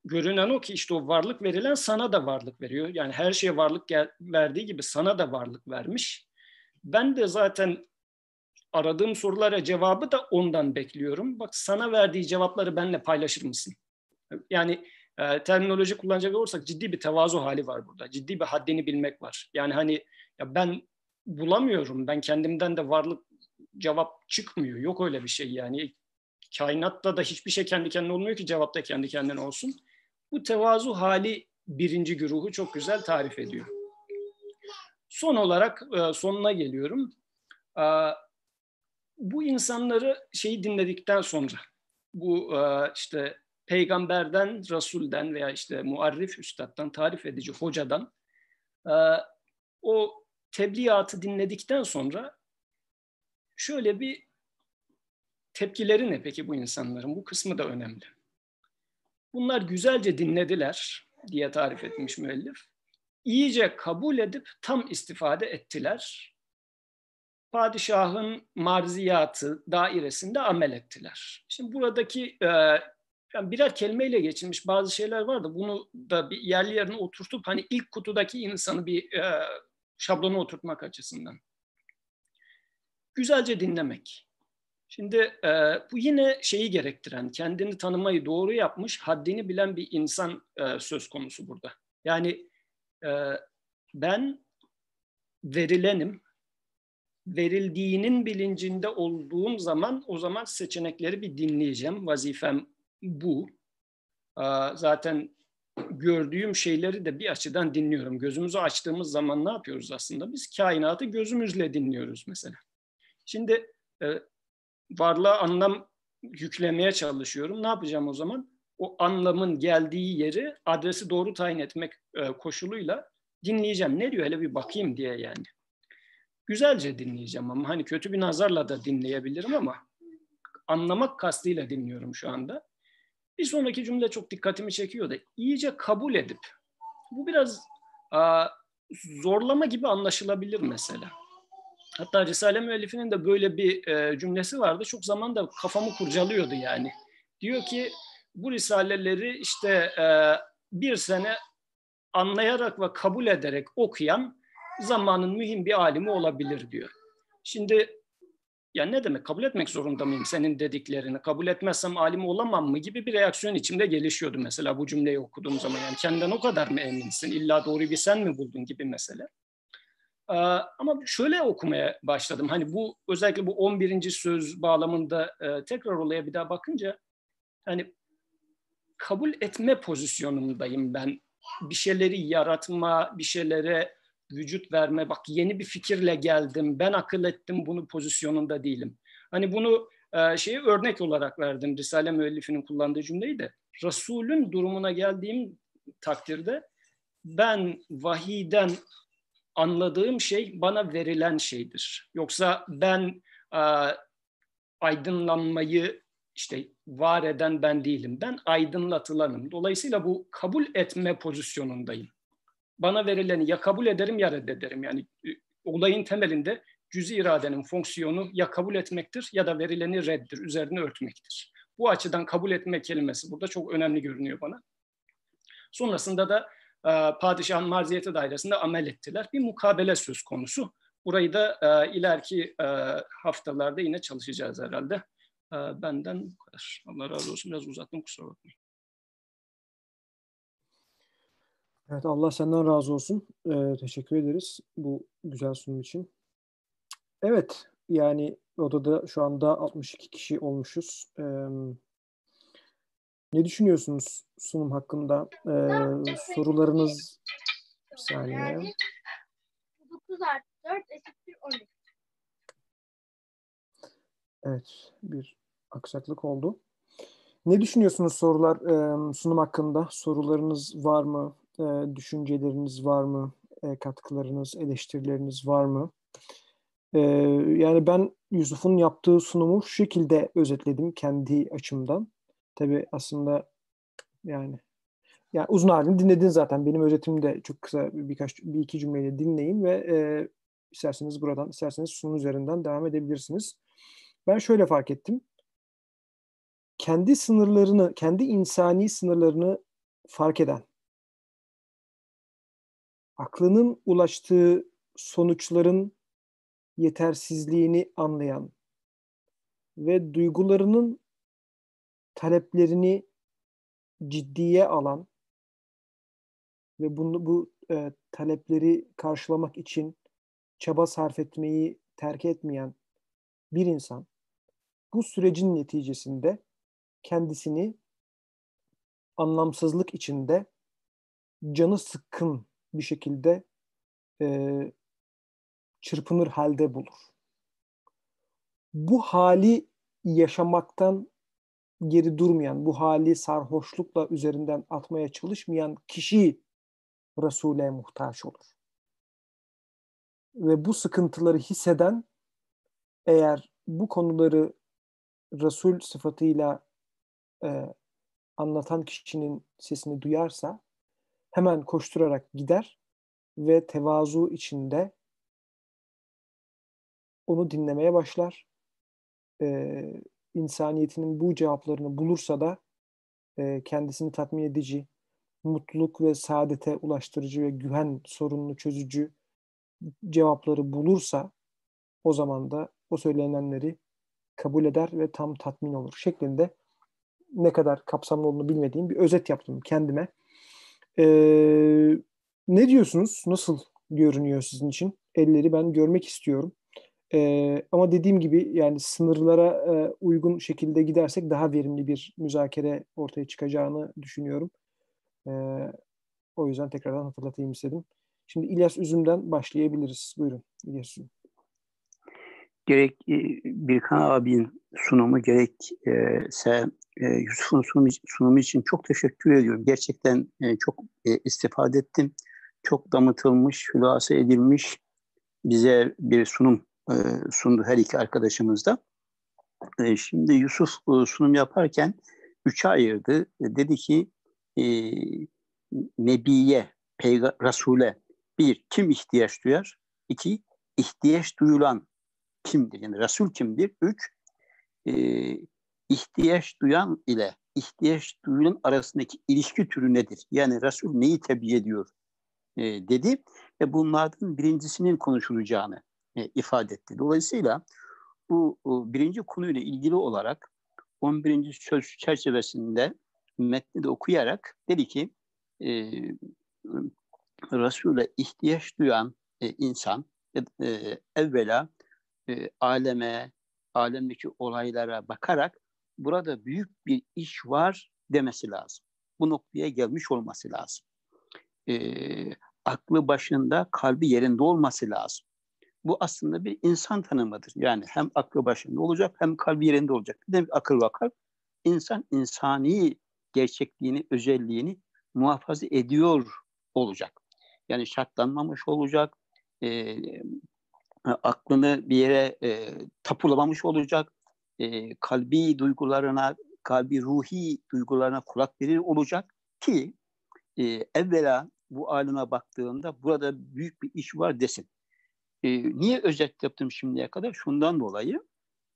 Görünen o ki işte o varlık verilen sana da varlık veriyor. Yani her şeye varlık verdiği gibi sana da varlık vermiş. Ben de zaten aradığım sorulara cevabı da ondan bekliyorum. Bak sana verdiği cevapları benimle paylaşır mısın? Yani e, terminoloji kullanacak olursak ciddi bir tevazu hali var burada. Ciddi bir haddini bilmek var. Yani hani ya ben bulamıyorum. Ben kendimden de varlık cevap çıkmıyor. Yok öyle bir şey yani. Kainatta da hiçbir şey kendi kendine olmuyor ki cevap da kendi kendine olsun. Bu tevazu hali birinci güruhu çok güzel tarif ediyor. Son olarak e, sonuna geliyorum. E, bu insanları şeyi dinledikten sonra bu e, işte peygamberden, rasulden veya işte muarrif üstaddan, tarif edici hocadan o tebliğatı dinledikten sonra şöyle bir tepkileri ne peki bu insanların? Bu kısmı da önemli. Bunlar güzelce dinlediler diye tarif etmiş müellif. İyice kabul edip tam istifade ettiler. Padişahın marziyatı dairesinde amel ettiler. Şimdi buradaki e, yani birer kelimeyle geçilmiş bazı şeyler var da bunu da bir yerli yerine oturtup hani ilk kutudaki insanı bir e, şablona oturtmak açısından. Güzelce dinlemek. Şimdi e, bu yine şeyi gerektiren, kendini tanımayı doğru yapmış, haddini bilen bir insan e, söz konusu burada. Yani e, ben verilenim, verildiğinin bilincinde olduğum zaman o zaman seçenekleri bir dinleyeceğim. Vazifem bu. Zaten gördüğüm şeyleri de bir açıdan dinliyorum. Gözümüzü açtığımız zaman ne yapıyoruz aslında? Biz kainatı gözümüzle dinliyoruz mesela. Şimdi e, varlığa anlam yüklemeye çalışıyorum. Ne yapacağım o zaman? O anlamın geldiği yeri adresi doğru tayin etmek e, koşuluyla dinleyeceğim. Ne diyor hele bir bakayım diye yani. Güzelce dinleyeceğim ama hani kötü bir nazarla da dinleyebilirim ama anlamak kastıyla dinliyorum şu anda. Bir sonraki cümle çok dikkatimi çekiyor da iyice kabul edip bu biraz a, zorlama gibi anlaşılabilir mesela. Hatta Risale müellifinin de böyle bir e, cümlesi vardı. Çok zaman da kafamı kurcalıyordu yani. Diyor ki bu risaleleri işte e, bir sene anlayarak ve kabul ederek okuyan zamanın mühim bir alimi olabilir diyor. Şimdi yani ne demek kabul etmek zorunda mıyım senin dediklerini? Kabul etmezsem alim olamam mı gibi bir reaksiyon içimde gelişiyordu mesela bu cümleyi okuduğum zaman. Yani kendinden o kadar mı eminsin? İlla doğru bir sen mi buldun gibi mesele. Ee, ama şöyle okumaya başladım. Hani bu özellikle bu 11. söz bağlamında e, tekrar olaya bir daha bakınca hani kabul etme pozisyonundayım ben. Bir şeyleri yaratma, bir şeylere vücut verme, bak yeni bir fikirle geldim, ben akıl ettim bunu pozisyonunda değilim. Hani bunu e, şeyi örnek olarak verdim Risale müellifinin kullandığı cümleyi de. Resulün durumuna geldiğim takdirde ben vahiden anladığım şey bana verilen şeydir. Yoksa ben e, aydınlanmayı işte var eden ben değilim. Ben aydınlatılanım. Dolayısıyla bu kabul etme pozisyonundayım bana verileni ya kabul ederim ya reddederim. Yani e, olayın temelinde cüzi iradenin fonksiyonu ya kabul etmektir ya da verileni reddir, üzerine örtmektir. Bu açıdan kabul etme kelimesi burada çok önemli görünüyor bana. Sonrasında da e, padişahın marziyeti dairesinde amel ettiler. Bir mukabele söz konusu. Burayı da e, ileriki e, haftalarda yine çalışacağız herhalde. E, benden bu kadar. Allah razı olsun. Biraz uzattım kusura bakmayın. Evet Allah senden razı olsun. Ee, teşekkür ederiz bu güzel sunum için. Evet yani odada şu anda 62 kişi olmuşuz. Ee, ne düşünüyorsunuz sunum hakkında? Ee, sorularınız bir saniye. 9 artı 4 eşittir 12. Evet bir aksaklık oldu. Ne düşünüyorsunuz sorular e, sunum hakkında? Sorularınız var mı? E, düşünceleriniz var mı? E, katkılarınız, eleştirileriniz var mı? E, yani ben Yusuf'un yaptığı sunumu şu şekilde özetledim kendi açımdan. Tabii aslında yani yani uzun halini dinledin zaten. Benim özetimi de çok kısa birkaç bir iki cümleyle dinleyin ve e, isterseniz buradan, isterseniz sunum üzerinden devam edebilirsiniz. Ben şöyle fark ettim. Kendi sınırlarını, kendi insani sınırlarını fark eden, aklının ulaştığı sonuçların yetersizliğini anlayan ve duygularının taleplerini ciddiye alan ve bunu bu e, talepleri karşılamak için çaba sarf etmeyi terk etmeyen bir insan bu sürecin neticesinde kendisini anlamsızlık içinde canı sıkkın bir şekilde e, çırpınır halde bulur. Bu hali yaşamaktan geri durmayan, bu hali sarhoşlukla üzerinden atmaya çalışmayan kişi Resul'e muhtaç olur. Ve bu sıkıntıları hisseden eğer bu konuları Resul sıfatıyla e, anlatan kişinin sesini duyarsa hemen koşturarak gider ve tevazu içinde onu dinlemeye başlar. Ee, insaniyetinin bu cevaplarını bulursa da e, kendisini tatmin edici, mutluluk ve saadete ulaştırıcı ve güven sorununu çözücü cevapları bulursa o zaman da o söylenenleri kabul eder ve tam tatmin olur şeklinde ne kadar kapsamlı olduğunu bilmediğim bir özet yaptım kendime. Ee, ne diyorsunuz? Nasıl görünüyor sizin için? Elleri ben görmek istiyorum. Ee, ama dediğim gibi yani sınırlara e, uygun şekilde gidersek daha verimli bir müzakere ortaya çıkacağını düşünüyorum. Ee, o yüzden tekrardan hatırlatayım istedim. Şimdi İlyas Üzüm'den başlayabiliriz. Buyurun İlyas Üzüm. Gerek e, Birkan abinin sunumu gerekse e, Yusuf'un sunumu, sunumu için çok teşekkür ediyorum. Gerçekten e, çok istifade ettim. Çok damıtılmış, hülasa edilmiş bize bir sunum sundu her iki arkadaşımız da. Şimdi Yusuf sunum yaparken üçe ayırdı. Dedi ki Nebiye, Peygamber, Resul'e bir, kim ihtiyaç duyar? İki, ihtiyaç duyulan kimdir? Yani Resul kimdir? Üç, e, ihtiyaç duyan ile ihtiyaç duyulan arasındaki ilişki türü nedir? Yani Resul neyi tebliğ ediyor e, dedi ve bunlardan birincisinin konuşulacağını e, ifade etti. Dolayısıyla bu o, birinci konuyla ilgili olarak 11. söz çerçevesinde metni de okuyarak dedi ki e, Resul'e ihtiyaç duyan e, insan e, evvela e, aleme, alemdeki olaylara bakarak burada büyük bir iş var demesi lazım. Bu noktaya gelmiş olması lazım. E, aklı başında, kalbi yerinde olması lazım. Bu aslında bir insan tanımıdır. Yani hem aklı başında olacak hem kalbi yerinde olacak. Ne akıl vakar? İnsan insani gerçekliğini, özelliğini muhafaza ediyor olacak. Yani şartlanmamış olacak, e, aklını bir yere e, tapulamamış olacak, e, kalbi duygularına, kalbi ruhi duygularına kulak verir olacak ki e, evvela bu alime baktığında burada büyük bir iş var desin. E, niye özet yaptım şimdiye kadar? Şundan dolayı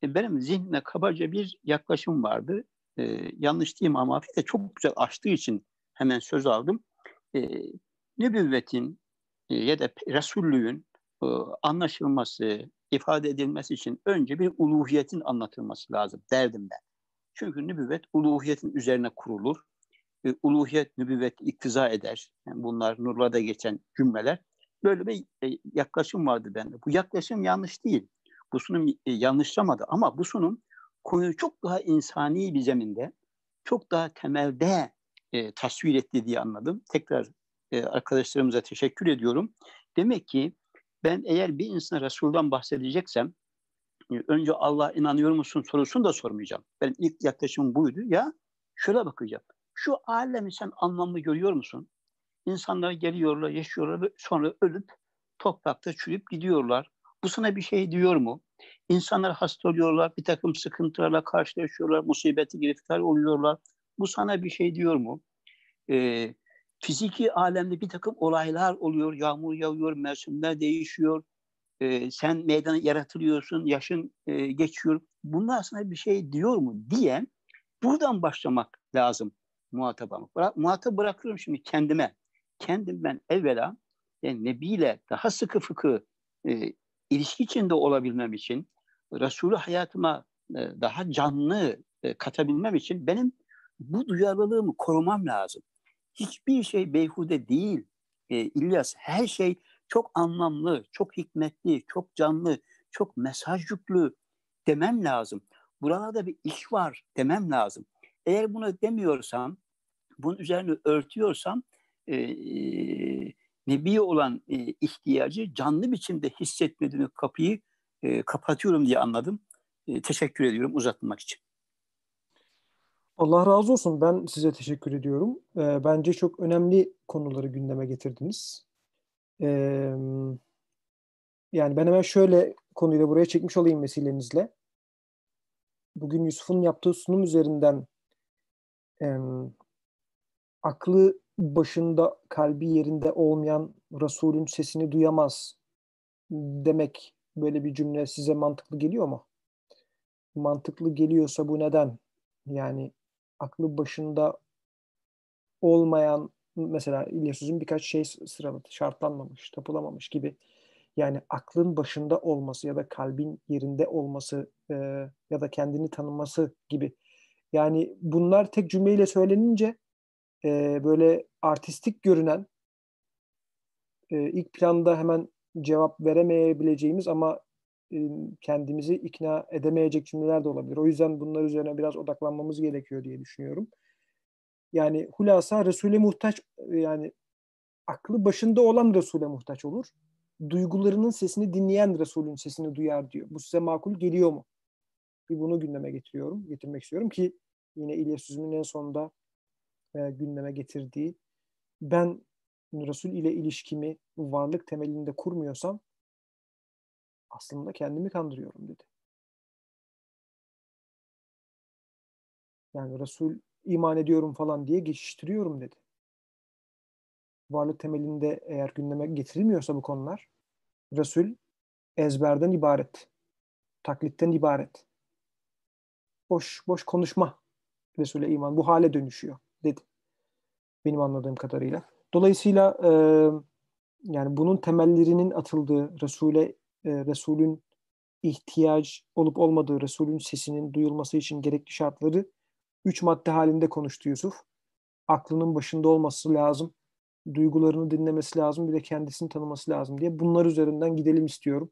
e, benim zihnime kabaca bir yaklaşım vardı. E, yanlış diyeyim ama de çok güzel açtığı için hemen söz aldım. E, nübüvvetin e, ya da Resullüğün e, anlaşılması, ifade edilmesi için önce bir uluhiyetin anlatılması lazım derdim ben. Çünkü nübüvvet uluhiyetin üzerine kurulur. E, uluhiyet nübüvvet iktiza eder. Yani bunlar nurlarda geçen cümleler. Böyle bir e, yaklaşım vardı bende. Bu yaklaşım yanlış değil. Bu sunum e, yanlışlamadı ama bu sunum konuyu çok daha insani bir zeminde, çok daha temelde e, tasvir etti diye anladım. Tekrar e, arkadaşlarımıza teşekkür ediyorum. Demek ki ben eğer bir insana Resul'dan bahsedeceksem e, önce Allah inanıyor musun sorusunu da sormayacağım. Benim ilk yaklaşımım buydu. Ya şöyle bakacağım. Şu alemi sen anlamlı görüyor musun? İnsanlar geliyorlar, yaşıyorlar sonra ölüp toprakta çürüyüp gidiyorlar. Bu sana bir şey diyor mu? İnsanlar hasta oluyorlar, bir takım sıkıntılarla karşılaşıyorlar, musibeti giriftar oluyorlar. Bu sana bir şey diyor mu? Ee, fiziki alemde bir takım olaylar oluyor. Yağmur yağıyor, mevsimler değişiyor. Ee, sen meydana yaratılıyorsun, yaşın e, geçiyor. Bunlar sana bir şey diyor mu diye buradan başlamak lazım muhataba. Bıra muhatap bırakıyorum şimdi kendime. Kendim ben evvela yani Nebi ile daha sıkı fıkı e, ilişki içinde olabilmem için Resulü hayatıma e, daha canlı e, katabilmem için benim bu duyarlılığımı korumam lazım hiçbir şey beyhude değil e, İlyas. Her şey çok anlamlı, çok hikmetli, çok canlı, çok mesaj yüklü demem lazım. Buralarda bir iş var demem lazım. Eğer bunu demiyorsam, bunun üzerine örtüyorsam e, Nebi'ye olan e, ihtiyacı canlı biçimde hissetmediğini kapıyı e, kapatıyorum diye anladım. E, teşekkür ediyorum uzatmak için. Allah razı olsun. Ben size teşekkür ediyorum. E, bence çok önemli konuları gündeme getirdiniz. E, yani ben hemen şöyle konuyu da buraya çekmiş olayım vesilenizle. Bugün Yusuf'un yaptığı sunum üzerinden e, aklı başında kalbi yerinde olmayan Resul'ün sesini duyamaz demek böyle bir cümle size mantıklı geliyor mu? Mantıklı geliyorsa bu neden? Yani aklı başında olmayan mesela İlyas birkaç şey sıraladı. Şartlanmamış, tapılamamış gibi. Yani aklın başında olması ya da kalbin yerinde olması e, ya da kendini tanıması gibi. Yani bunlar tek cümleyle söylenince e, böyle artistik görünen e, ilk planda hemen cevap veremeyebileceğimiz ama kendimizi ikna edemeyecek cümleler de olabilir. O yüzden bunlar üzerine biraz odaklanmamız gerekiyor diye düşünüyorum. Yani hulasa Resul'e muhtaç yani aklı başında olan Resul'e muhtaç olur. Duygularının sesini dinleyen Resul'ün sesini duyar diyor. Bu size makul geliyor mu? Bir bunu gündeme getiriyorum, getirmek istiyorum ki yine İlyas Üzüm'ün en sonunda e, gündeme getirdiği ben Resul ile ilişkimi varlık temelinde kurmuyorsam aslında kendimi kandırıyorum dedi. Yani Resul iman ediyorum falan diye geçiştiriyorum dedi. Varlık temelinde eğer gündeme getirilmiyorsa bu konular Resul ezberden ibaret. Taklitten ibaret. Boş boş konuşma Resul'e iman. Bu hale dönüşüyor dedi. Benim anladığım kadarıyla. Dolayısıyla e, yani bunun temellerinin atıldığı Resul'e e, Resul'ün ihtiyaç olup olmadığı Resul'ün sesinin duyulması için gerekli şartları üç madde halinde konuştu Yusuf. Aklının başında olması lazım. Duygularını dinlemesi lazım. Bir de kendisini tanıması lazım diye. Bunlar üzerinden gidelim istiyorum.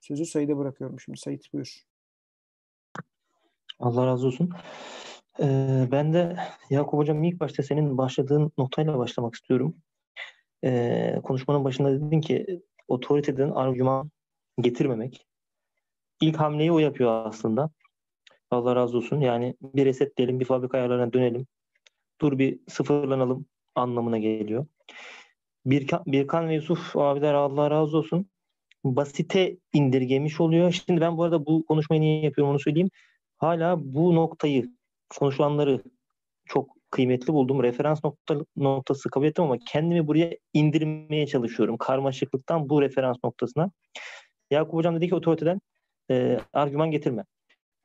Sözü Said'e bırakıyorum şimdi. Said buyur. Allah razı olsun. Ee, ben de Yakup Hocam ilk başta senin başladığın noktayla başlamak istiyorum. Ee, konuşmanın başında dedin ki otoriteden argüman getirmemek. İlk hamleyi o yapıyor aslında. Allah razı olsun. Yani bir reset diyelim, bir fabrika ayarlarına dönelim. Dur bir sıfırlanalım anlamına geliyor. Birkan, Birkan ve Yusuf abiler Allah razı olsun. Basite indirgemiş oluyor. Şimdi ben bu arada bu konuşmayı niye yapıyorum onu söyleyeyim. Hala bu noktayı konuşulanları çok kıymetli buldum. Referans nokta, noktası kabul ettim ama kendimi buraya indirmeye çalışıyorum. Karmaşıklıktan bu referans noktasına. Yakup Hocam dedi ki otoriteden e, argüman getirme.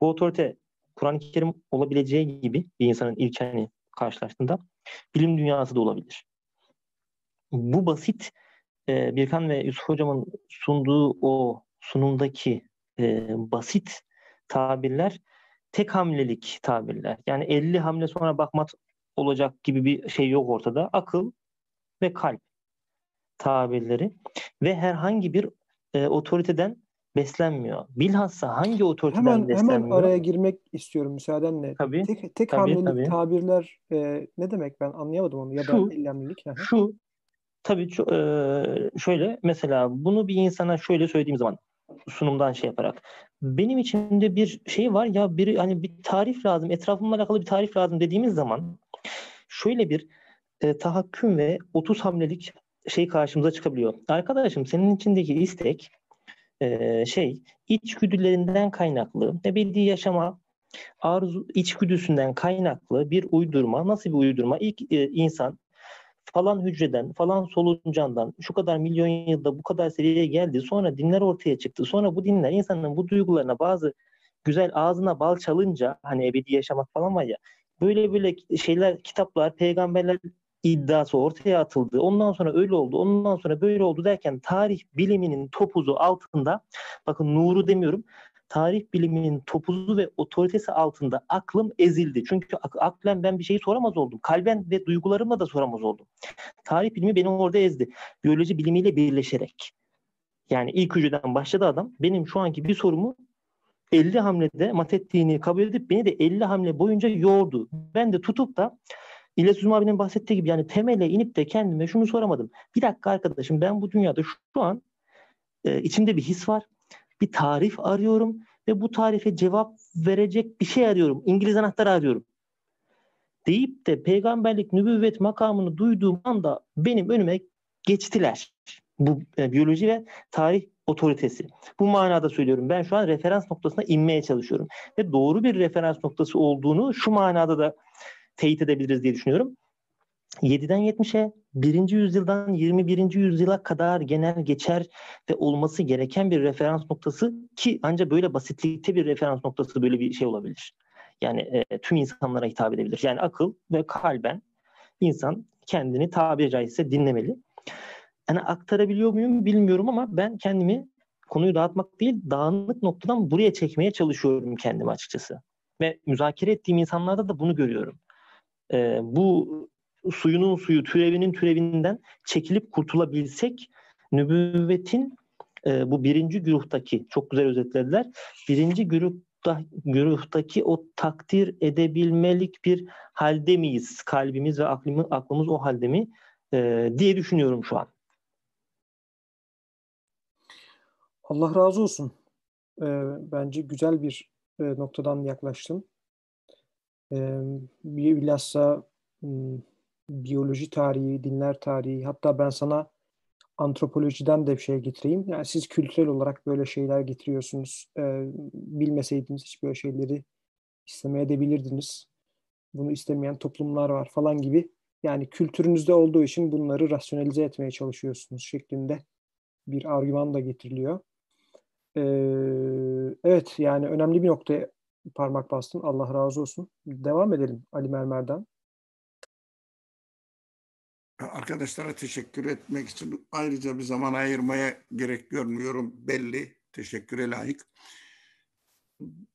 Bu otorite Kur'an-ı Kerim olabileceği gibi bir insanın ilk hani karşılaştığında bilim dünyası da olabilir. Bu basit e, Birkan ve Yusuf Hocam'ın sunduğu o sunumdaki e, basit tabirler tek hamlelik tabirler. Yani 50 hamle sonra bakmak olacak gibi bir şey yok ortada. Akıl ve kalp tabirleri ve herhangi bir e, otoriteden beslenmiyor. Bilhassa hangi otoriteden hemen, beslenmiyor? Hemen araya girmek istiyorum müsaadenle. Tabii, tek tek tabii, hamlelik tabii. tabirler e, ne demek ben anlayamadım onu ya Şu, da eylemlilik. Hı hı. Şu tabii ço- e, şöyle mesela bunu bir insana şöyle söylediğim zaman sunumdan şey yaparak benim içimde bir şey var ya bir hani bir tarif lazım etrafımla alakalı bir tarif lazım dediğimiz zaman şöyle bir e, tahakküm ve 30 hamlelik şey karşımıza çıkabiliyor. Arkadaşım senin içindeki istek e, şey içgüdülerinden kaynaklı ebedi yaşama arzu içgüdüsünden kaynaklı bir uydurma. Nasıl bir uydurma? İlk e, insan falan hücreden, falan soluncandan şu kadar milyon yılda bu kadar seviyeye geldi. Sonra dinler ortaya çıktı. Sonra bu dinler insanın bu duygularına bazı güzel ağzına bal çalınca hani ebedi yaşamak falan var ya böyle böyle şeyler, kitaplar, peygamberler iddiası ortaya atıldı. Ondan sonra öyle oldu. Ondan sonra böyle oldu derken tarih biliminin topuzu altında bakın nuru demiyorum. tarih biliminin topuzu ve otoritesi altında aklım ezildi. Çünkü ak- aklen ben bir şeyi soramaz oldum. Kalben ve duygularımla da soramaz oldum. Tarih bilimi beni orada ezdi. Biyoloji bilimiyle birleşerek. Yani ilk hücreden başladı adam. Benim şu anki bir sorumu 50 hamlede mat ettiğini kabul edip beni de 50 hamle boyunca yordu. Ben de tutup da İlyas Üzüm abinin bahsettiği gibi yani temele inip de kendime şunu soramadım. Bir dakika arkadaşım ben bu dünyada şu an e, içimde bir his var. Bir tarif arıyorum ve bu tarife cevap verecek bir şey arıyorum. İngiliz anahtarı arıyorum. Deyip de peygamberlik, nübüvvet makamını duyduğum anda benim önüme geçtiler. Bu e, biyoloji ve tarih otoritesi. Bu manada söylüyorum. Ben şu an referans noktasına inmeye çalışıyorum. Ve doğru bir referans noktası olduğunu şu manada da teyit edebiliriz diye düşünüyorum. 7'den 70'e 1. yüzyıldan 21. yüzyıla kadar genel geçer ve olması gereken bir referans noktası ki ancak böyle basitlikte bir referans noktası böyle bir şey olabilir. Yani e, tüm insanlara hitap edebilir. Yani akıl ve kalben insan kendini tabiri caizse dinlemeli. Yani aktarabiliyor muyum bilmiyorum ama ben kendimi konuyu dağıtmak değil dağınık noktadan buraya çekmeye çalışıyorum kendimi açıkçası. Ve müzakere ettiğim insanlarda da bunu görüyorum. Ee, bu suyunun suyu, türevinin türevinden çekilip kurtulabilsek nübüvvetin e, bu birinci güruhtaki, çok güzel özetlediler, birinci güruhta, güruhtaki o takdir edebilmelik bir halde miyiz? Kalbimiz ve aklımız, aklımız o halde mi? E, diye düşünüyorum şu an. Allah razı olsun. E, bence güzel bir e, noktadan yaklaştın. Bilhassa biyoloji tarihi, dinler tarihi, hatta ben sana antropolojiden de bir şey getireyim. Yani siz kültürel olarak böyle şeyler getiriyorsunuz. Bilmeseydiniz hiç böyle şeyleri istemeye de bilirdiniz. Bunu istemeyen toplumlar var falan gibi. Yani kültürünüzde olduğu için bunları rasyonalize etmeye çalışıyorsunuz şeklinde bir argüman da getiriliyor. Ee, evet yani önemli bir noktaya parmak bastın. Allah razı olsun. Devam edelim Ali Mermer'den. Arkadaşlara teşekkür etmek için ayrıca bir zaman ayırmaya gerek görmüyorum. Belli. Teşekküre layık.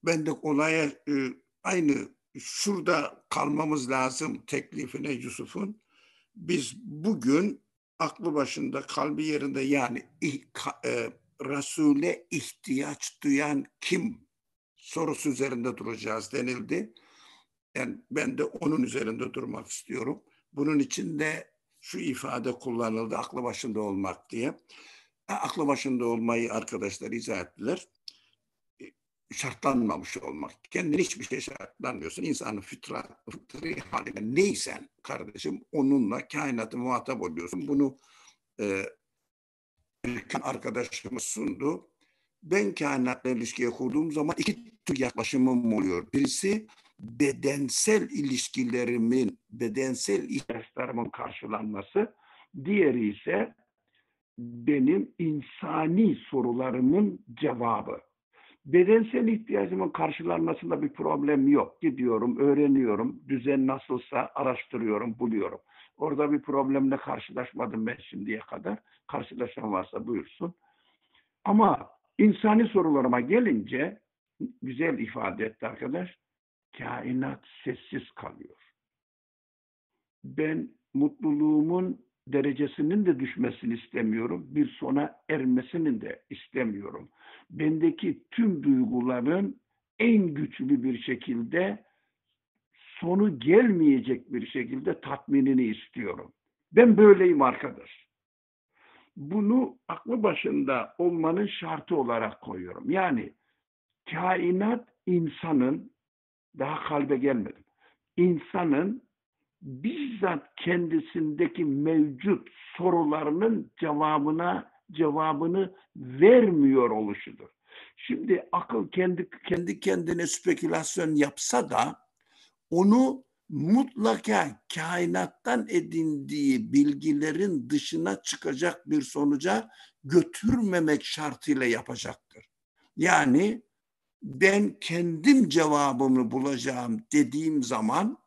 Ben de olaya e, aynı şurada kalmamız lazım teklifine Yusuf'un. Biz bugün aklı başında, kalbi yerinde yani e, Resul'e ihtiyaç duyan kim sorusu üzerinde duracağız denildi. Yani ben de onun üzerinde durmak istiyorum. Bunun için de şu ifade kullanıldı aklı başında olmak diye. Aklı başında olmayı arkadaşlar izah ettiler. E, şartlanmamış olmak. Kendin hiçbir şey şartlanmıyorsun. İnsanın fıtra, fıtri haline neysen kardeşim onunla kainatı muhatap oluyorsun. Bunu e, arkadaşımız sundu. Ben kainatla ilişkiye kurduğum zaman iki tür yaklaşımım oluyor. Birisi bedensel ilişkilerimin, bedensel ihtiyaçlarımın karşılanması. Diğeri ise benim insani sorularımın cevabı. Bedensel ihtiyacımın karşılanmasında bir problem yok. Gidiyorum, öğreniyorum, düzen nasılsa araştırıyorum, buluyorum. Orada bir problemle karşılaşmadım ben şimdiye kadar. Karşılaşan varsa buyursun. Ama insani sorularıma gelince güzel ifade etti arkadaş kainat sessiz kalıyor. Ben mutluluğumun derecesinin de düşmesini istemiyorum. Bir sona ermesini de istemiyorum. Bendeki tüm duyguların en güçlü bir şekilde sonu gelmeyecek bir şekilde tatminini istiyorum. Ben böyleyim arkadaş. Bunu aklı başında olmanın şartı olarak koyuyorum. Yani kainat insanın daha kalbe gelmedim. İnsanın bizzat kendisindeki mevcut sorularının cevabına cevabını vermiyor oluşudur. Şimdi akıl kendi kendi kendine spekülasyon yapsa da onu mutlaka kainattan edindiği bilgilerin dışına çıkacak bir sonuca götürmemek şartıyla yapacaktır. Yani ben kendim cevabımı bulacağım dediğim zaman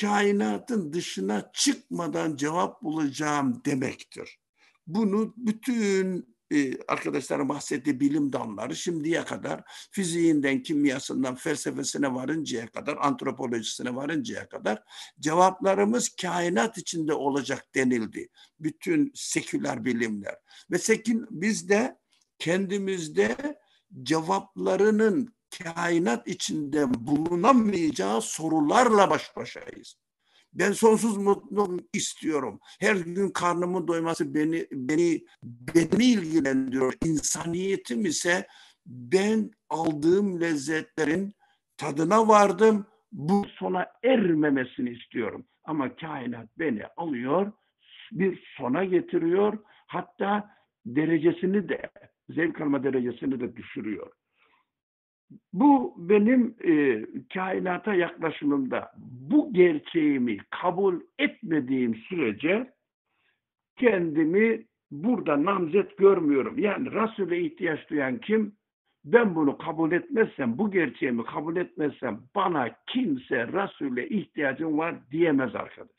kainatın dışına çıkmadan cevap bulacağım demektir. Bunu bütün e, arkadaşların bahsettiği bilim dalları şimdiye kadar fiziğinden, kimyasından, felsefesine varıncaya kadar, antropolojisine varıncaya kadar cevaplarımız kainat içinde olacak denildi. Bütün seküler bilimler. Ve sekül, biz de kendimizde cevaplarının kainat içinde bulunamayacağı sorularla baş başayız. Ben sonsuz mutluluk istiyorum. Her gün karnımın doyması beni beni beni ilgilendiriyor. İnsaniyetim ise ben aldığım lezzetlerin tadına vardım. Bu sona ermemesini istiyorum. Ama kainat beni alıyor, bir sona getiriyor. Hatta derecesini de, zevk alma derecesini de düşürüyor. Bu benim e, kainata yaklaşımımda bu gerçeğimi kabul etmediğim sürece kendimi burada namzet görmüyorum. Yani Resul'e ihtiyaç duyan kim? Ben bunu kabul etmezsem, bu gerçeğimi kabul etmezsem bana kimse Resul'e ihtiyacım var diyemez arkadaş.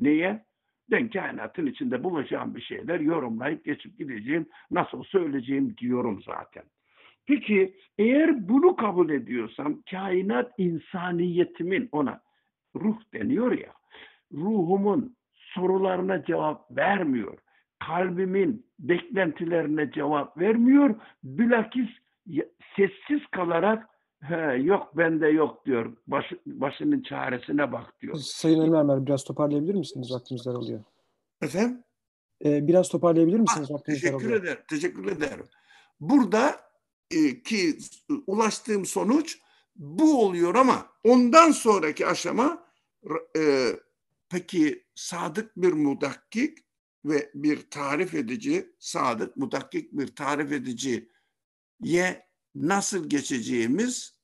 Niye? Ben kainatın içinde bulacağım bir şeyler yorumlayıp geçip gideceğim, nasıl söyleyeceğim diyorum zaten. Peki eğer bunu kabul ediyorsam kainat insaniyetimin ona ruh deniyor ya ruhumun sorularına cevap vermiyor. Kalbimin beklentilerine cevap vermiyor. Bilakis sessiz kalarak He, yok bende yok diyor. Baş, başının çaresine bak diyor. Sayın Elmermer biraz toparlayabilir misiniz? Vaktimiz daralıyor. Efendim? Ee, biraz toparlayabilir misiniz? Ah, teşekkür ederim. Teşekkür ederim. Burada e, ki ulaştığım sonuç bu oluyor ama ondan sonraki aşama e, peki sadık bir mudakkik ve bir tarif edici, sadık mudakkik bir tarif edici ye nasıl geçeceğimiz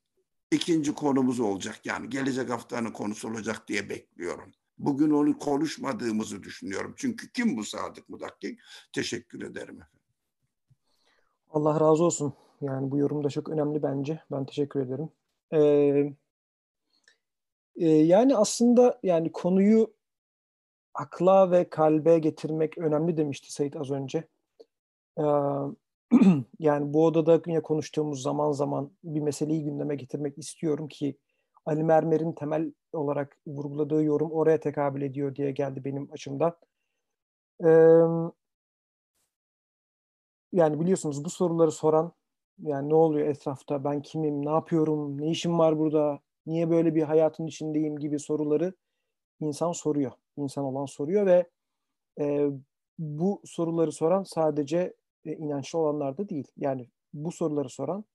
ikinci konumuz olacak. Yani gelecek haftanın konusu olacak diye bekliyorum. Bugün onu konuşmadığımızı düşünüyorum. Çünkü kim bu sadık mudakkik? Teşekkür ederim efendim. Allah razı olsun. Yani bu yorum da çok önemli bence. Ben teşekkür ederim. Ee, e, yani aslında yani konuyu akla ve kalbe getirmek önemli demişti Sait az önce. Ee, yani bu odada yine konuştuğumuz zaman zaman bir meseleyi gündeme getirmek istiyorum ki Ali Mermer'in temel olarak vurguladığı yorum oraya tekabül ediyor diye geldi benim açımdan. Ee, yani biliyorsunuz bu soruları soran yani ne oluyor etrafta, ben kimim, ne yapıyorum, ne işim var burada, niye böyle bir hayatın içindeyim gibi soruları insan soruyor. İnsan olan soruyor ve e, bu soruları soran sadece e, inançlı olanlar da değil. Yani bu soruları soran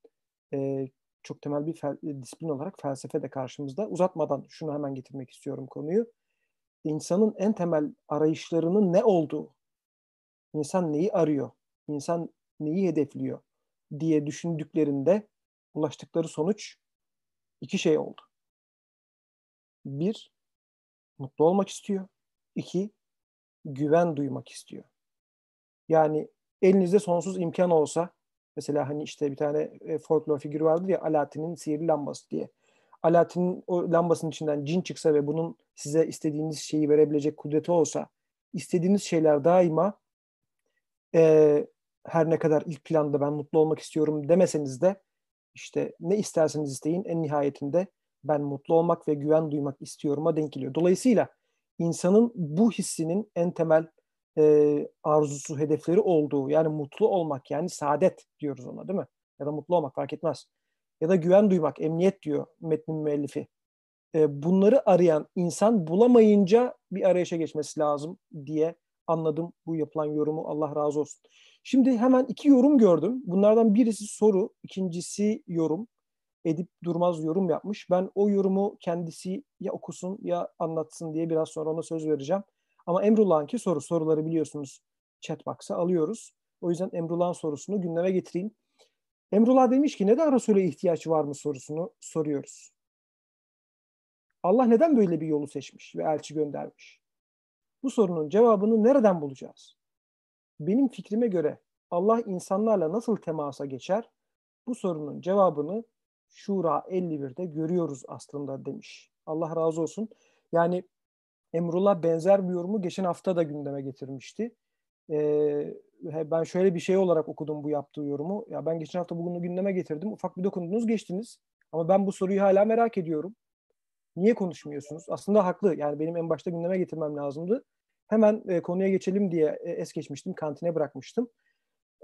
e, çok temel bir fel, e, disiplin olarak felsefe de karşımızda. Uzatmadan şunu hemen getirmek istiyorum konuyu. İnsanın en temel arayışlarının ne olduğu, insan neyi arıyor, insan neyi hedefliyor, diye düşündüklerinde ulaştıkları sonuç iki şey oldu. Bir, mutlu olmak istiyor. İki, güven duymak istiyor. Yani elinizde sonsuz imkan olsa, mesela hani işte bir tane e, folklor figürü vardır ya Alaaddin'in sihirli lambası diye. Alaaddin'in o lambasının içinden cin çıksa ve bunun size istediğiniz şeyi verebilecek kudreti olsa, istediğiniz şeyler daima e, her ne kadar ilk planda ben mutlu olmak istiyorum demeseniz de işte ne isterseniz isteyin en nihayetinde ben mutlu olmak ve güven duymak istiyorum'a denk geliyor. Dolayısıyla insanın bu hissinin en temel e, arzusu, hedefleri olduğu yani mutlu olmak yani saadet diyoruz ona değil mi? Ya da mutlu olmak fark etmez. Ya da güven duymak, emniyet diyor metnin müellifi. E, bunları arayan insan bulamayınca bir arayışa geçmesi lazım diye anladım bu yapılan yorumu. Allah razı olsun. Şimdi hemen iki yorum gördüm. Bunlardan birisi soru, ikincisi yorum. Edip Durmaz yorum yapmış. Ben o yorumu kendisi ya okusun ya anlatsın diye biraz sonra ona söz vereceğim. Ama Emrullah'ınki soru. Soruları biliyorsunuz chatbox'a alıyoruz. O yüzden Emrullah'ın sorusunu gündeme getireyim. Emrullah demiş ki neden Resul'e ihtiyaç var mı sorusunu soruyoruz. Allah neden böyle bir yolu seçmiş ve elçi göndermiş? Bu sorunun cevabını nereden bulacağız? Benim fikrime göre Allah insanlarla nasıl temasa geçer? Bu sorunun cevabını Şura 51'de görüyoruz aslında demiş. Allah razı olsun. Yani Emrullah benzer bir yorumu geçen hafta da gündeme getirmişti. Ee, ben şöyle bir şey olarak okudum bu yaptığı yorumu. Ya ben geçen hafta bugünü gündeme getirdim. Ufak bir dokundunuz geçtiniz. Ama ben bu soruyu hala merak ediyorum. Niye konuşmuyorsunuz? Aslında haklı. Yani benim en başta gündeme getirmem lazımdı. Hemen e, konuya geçelim diye e, es geçmiştim. Kantine bırakmıştım.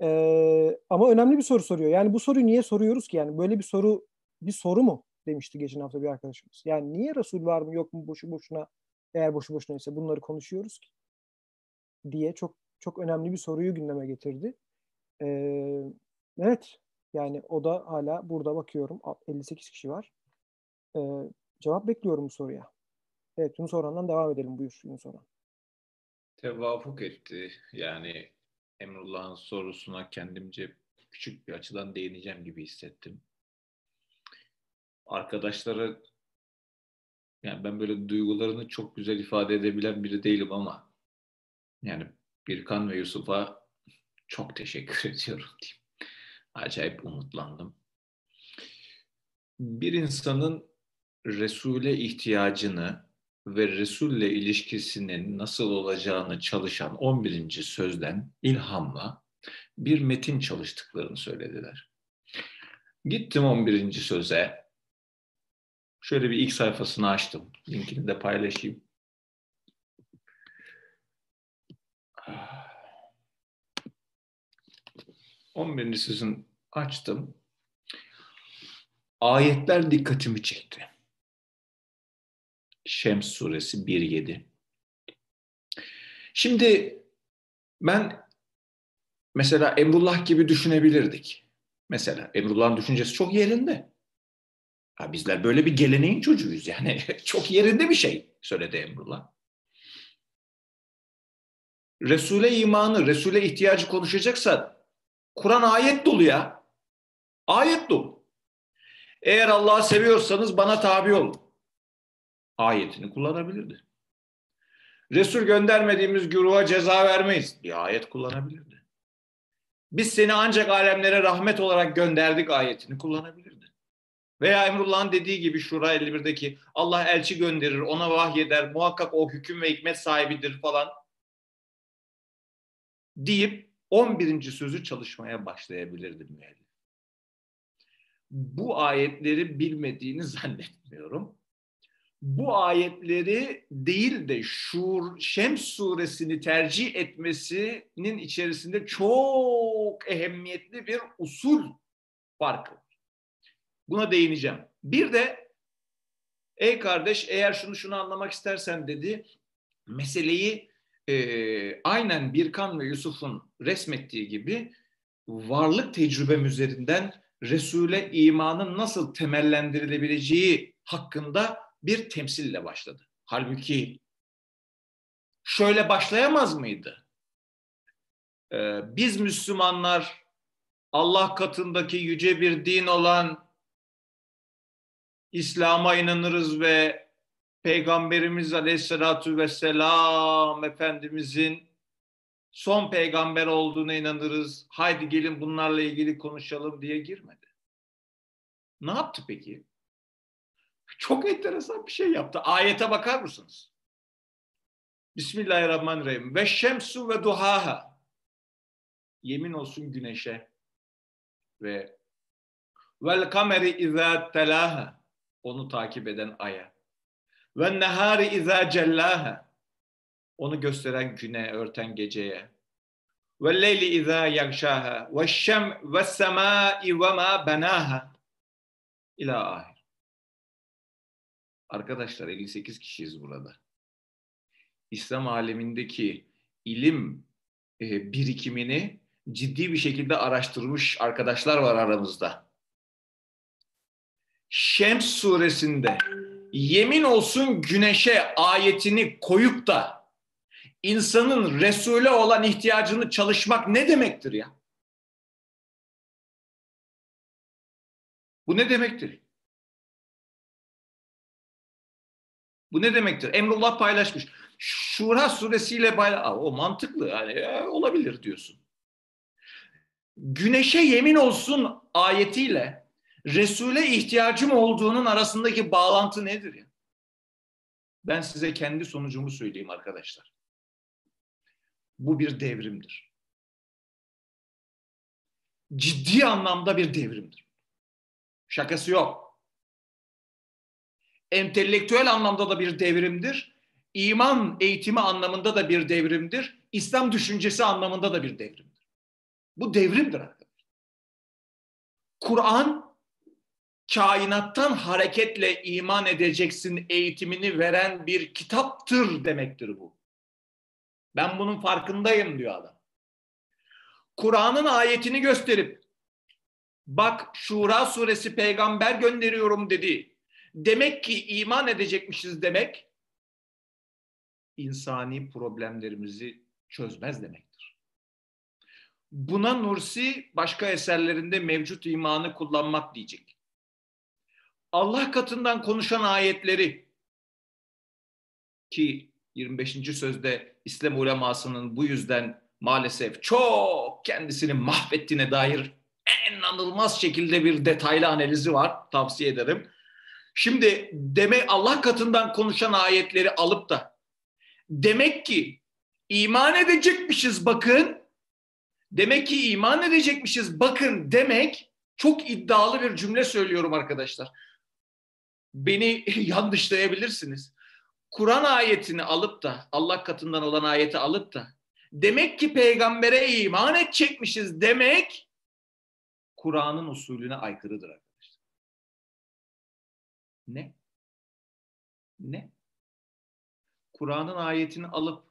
E, ama önemli bir soru soruyor. Yani bu soruyu niye soruyoruz ki? Yani böyle bir soru bir soru mu demişti geçen hafta bir arkadaşımız. Yani niye Resul var mı yok mu boşu boşuna eğer boşu boşuna ise bunları konuşuyoruz ki diye çok çok önemli bir soruyu gündeme getirdi. Ee, evet yani o da hala burada bakıyorum 58 kişi var. Ee, cevap bekliyorum bu soruya. Evet Yunus Orhan'dan devam edelim buyur Yunus Orhan. Tevafuk etti. Yani Emrullah'ın sorusuna kendimce küçük bir açıdan değineceğim gibi hissettim. Arkadaşlara yani ben böyle duygularını çok güzel ifade edebilen biri değilim ama yani Birkan ve Yusuf'a çok teşekkür ediyorum diyeyim. Acayip umutlandım. Bir insanın Resul'e ihtiyacını ve Resul'le ilişkisinin nasıl olacağını çalışan 11. sözden ilhamla bir metin çalıştıklarını söylediler. Gittim 11. söze. Şöyle bir ilk sayfasını açtım. Linkini de paylaşayım. 11. sözün açtım. Ayetler dikkatimi çekti. Şems suresi 1.7. Şimdi ben mesela Emrullah gibi düşünebilirdik. Mesela Emrullah'ın düşüncesi çok yerinde. Ha, bizler böyle bir geleneğin çocuğuyuz yani. çok yerinde bir şey söyledi Emrullah. Resul'e imanı, Resul'e ihtiyacı konuşacaksa Kur'an ayet dolu ya. Ayet dolu. Eğer Allah'ı seviyorsanız bana tabi olun. Ayetini kullanabilirdi. Resul göndermediğimiz güruha ceza vermeyiz. Bir ayet kullanabilirdi. Biz seni ancak alemlere rahmet olarak gönderdik ayetini kullanabilirdi. Veya Emrullah'ın dediği gibi Şura 51'deki Allah elçi gönderir, ona vahyeder, muhakkak o hüküm ve hikmet sahibidir falan deyip 11. sözü çalışmaya başlayabilirdi müellif. Bu ayetleri bilmediğini zannetmiyorum. Bu ayetleri değil de Şur, Şems suresini tercih etmesinin içerisinde çok ehemmiyetli bir usul farkı. Buna değineceğim. Bir de ey kardeş eğer şunu şunu anlamak istersen dedi meseleyi e, aynen Birkan ve Yusuf'un resmettiği gibi varlık tecrübem üzerinden Resul'e imanın nasıl temellendirilebileceği hakkında bir temsille başladı. Halbuki şöyle başlayamaz mıydı? Ee, biz Müslümanlar Allah katındaki yüce bir din olan İslam'a inanırız ve Peygamberimiz Aleyhisselatü Vesselam Efendimizin son peygamber olduğuna inanırız. Haydi gelin bunlarla ilgili konuşalım diye girmedi. Ne yaptı peki? Çok enteresan bir şey yaptı. Ayete bakar mısınız? Bismillahirrahmanirrahim. Ve şemsu ve duhaha. Yemin olsun güneşe ve vel kameri izâ telaha. Onu takip eden aya. Ve nehari izâ cellâhe. Onu gösteren güne, örten geceye. Ve leyli izâ yakşâhe. Ve şem ve semâi ve mâ benâhe. İlâ ahir. Arkadaşlar 58 kişiyiz burada. İslam alemindeki ilim e, birikimini ciddi bir şekilde araştırmış arkadaşlar var aramızda. Şems suresinde yemin olsun güneşe ayetini koyup da insanın Resul'e olan ihtiyacını çalışmak ne demektir ya? Bu ne demektir? Bu ne demektir? Emrullah paylaşmış. Şura suresiyle paylaş... O mantıklı yani e, olabilir diyorsun. Güneşe yemin olsun ayetiyle Resul'e ihtiyacım olduğunun arasındaki bağlantı nedir ya? Ben size kendi sonucumu söyleyeyim arkadaşlar. Bu bir devrimdir. Ciddi anlamda bir devrimdir. Şakası yok. Entelektüel anlamda da bir devrimdir. İman eğitimi anlamında da bir devrimdir. İslam düşüncesi anlamında da bir devrimdir. Bu devrimdir arkadaşlar. Kur'an kainattan hareketle iman edeceksin eğitimini veren bir kitaptır demektir bu. Ben bunun farkındayım diyor adam. Kur'an'ın ayetini gösterip bak Şura suresi peygamber gönderiyorum dedi. Demek ki iman edecekmişiz demek insani problemlerimizi çözmez demektir. Buna Nursi başka eserlerinde mevcut imanı kullanmak diyecek. Allah katından konuşan ayetleri ki 25. sözde İslam ulemasının bu yüzden maalesef çok kendisini mahvettiğine dair en anılmaz şekilde bir detaylı analizi var. Tavsiye ederim. Şimdi demek Allah katından konuşan ayetleri alıp da demek ki iman edecekmişiz bakın. Demek ki iman edecekmişiz bakın demek çok iddialı bir cümle söylüyorum arkadaşlar. Beni yanlışlayabilirsiniz. Kur'an ayetini alıp da Allah katından olan ayeti alıp da demek ki peygambere iman edecekmişiz demek Kur'an'ın usulüne aykırıdır. Ne? Ne? Kur'an'ın ayetini alıp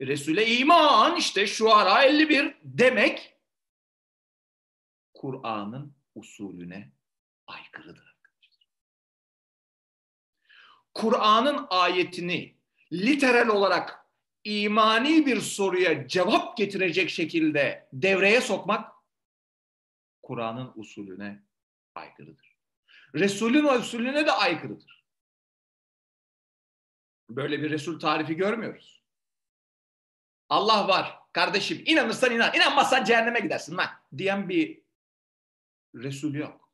Resul'e iman işte şu ara 51 demek Kur'an'ın usulüne aykırıdır. Kur'an'ın ayetini literal olarak imani bir soruya cevap getirecek şekilde devreye sokmak Kur'an'ın usulüne aykırıdır. Resulün usulüne de aykırıdır. Böyle bir Resul tarifi görmüyoruz. Allah var kardeşim inanırsan inan inanmazsan cehenneme gidersin lan diyen bir Resul yok.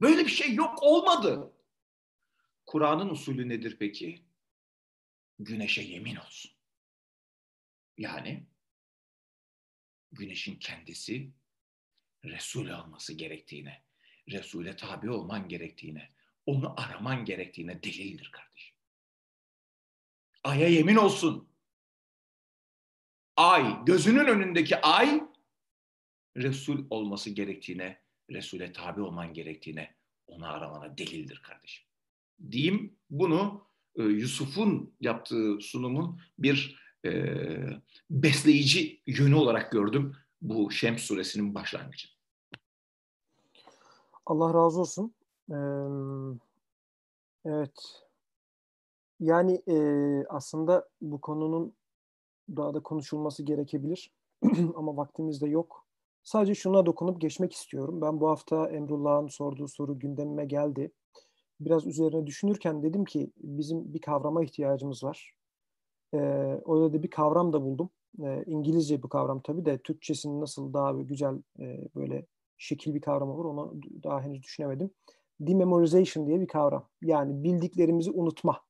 Böyle bir şey yok olmadı. Kur'an'ın usulü nedir peki? Güneşe yemin olsun. Yani güneşin kendisi Resul olması gerektiğine, Resul'e tabi olman gerektiğine, onu araman gerektiğine delildir kardeşim. Ay'a yemin olsun. Ay, gözünün önündeki ay Resul olması gerektiğine, Resul'e tabi olman gerektiğine, onu aramana delildir kardeşim diyeyim bunu e, Yusuf'un yaptığı sunumun bir e, besleyici yönü olarak gördüm bu Şems suresinin başlangıcı. Allah razı olsun. Ee, evet. Yani e, aslında bu konunun daha da konuşulması gerekebilir. Ama vaktimiz de yok. Sadece şuna dokunup geçmek istiyorum. Ben bu hafta Emrullah'ın sorduğu soru gündemime geldi biraz üzerine düşünürken dedim ki bizim bir kavrama ihtiyacımız var. Ee, orada da bir kavram da buldum. Ee, İngilizce bir kavram tabii de Türkçesinin nasıl daha güzel e, böyle şekil bir kavram olur onu daha henüz düşünemedim. Dememorization diye bir kavram. Yani bildiklerimizi unutma.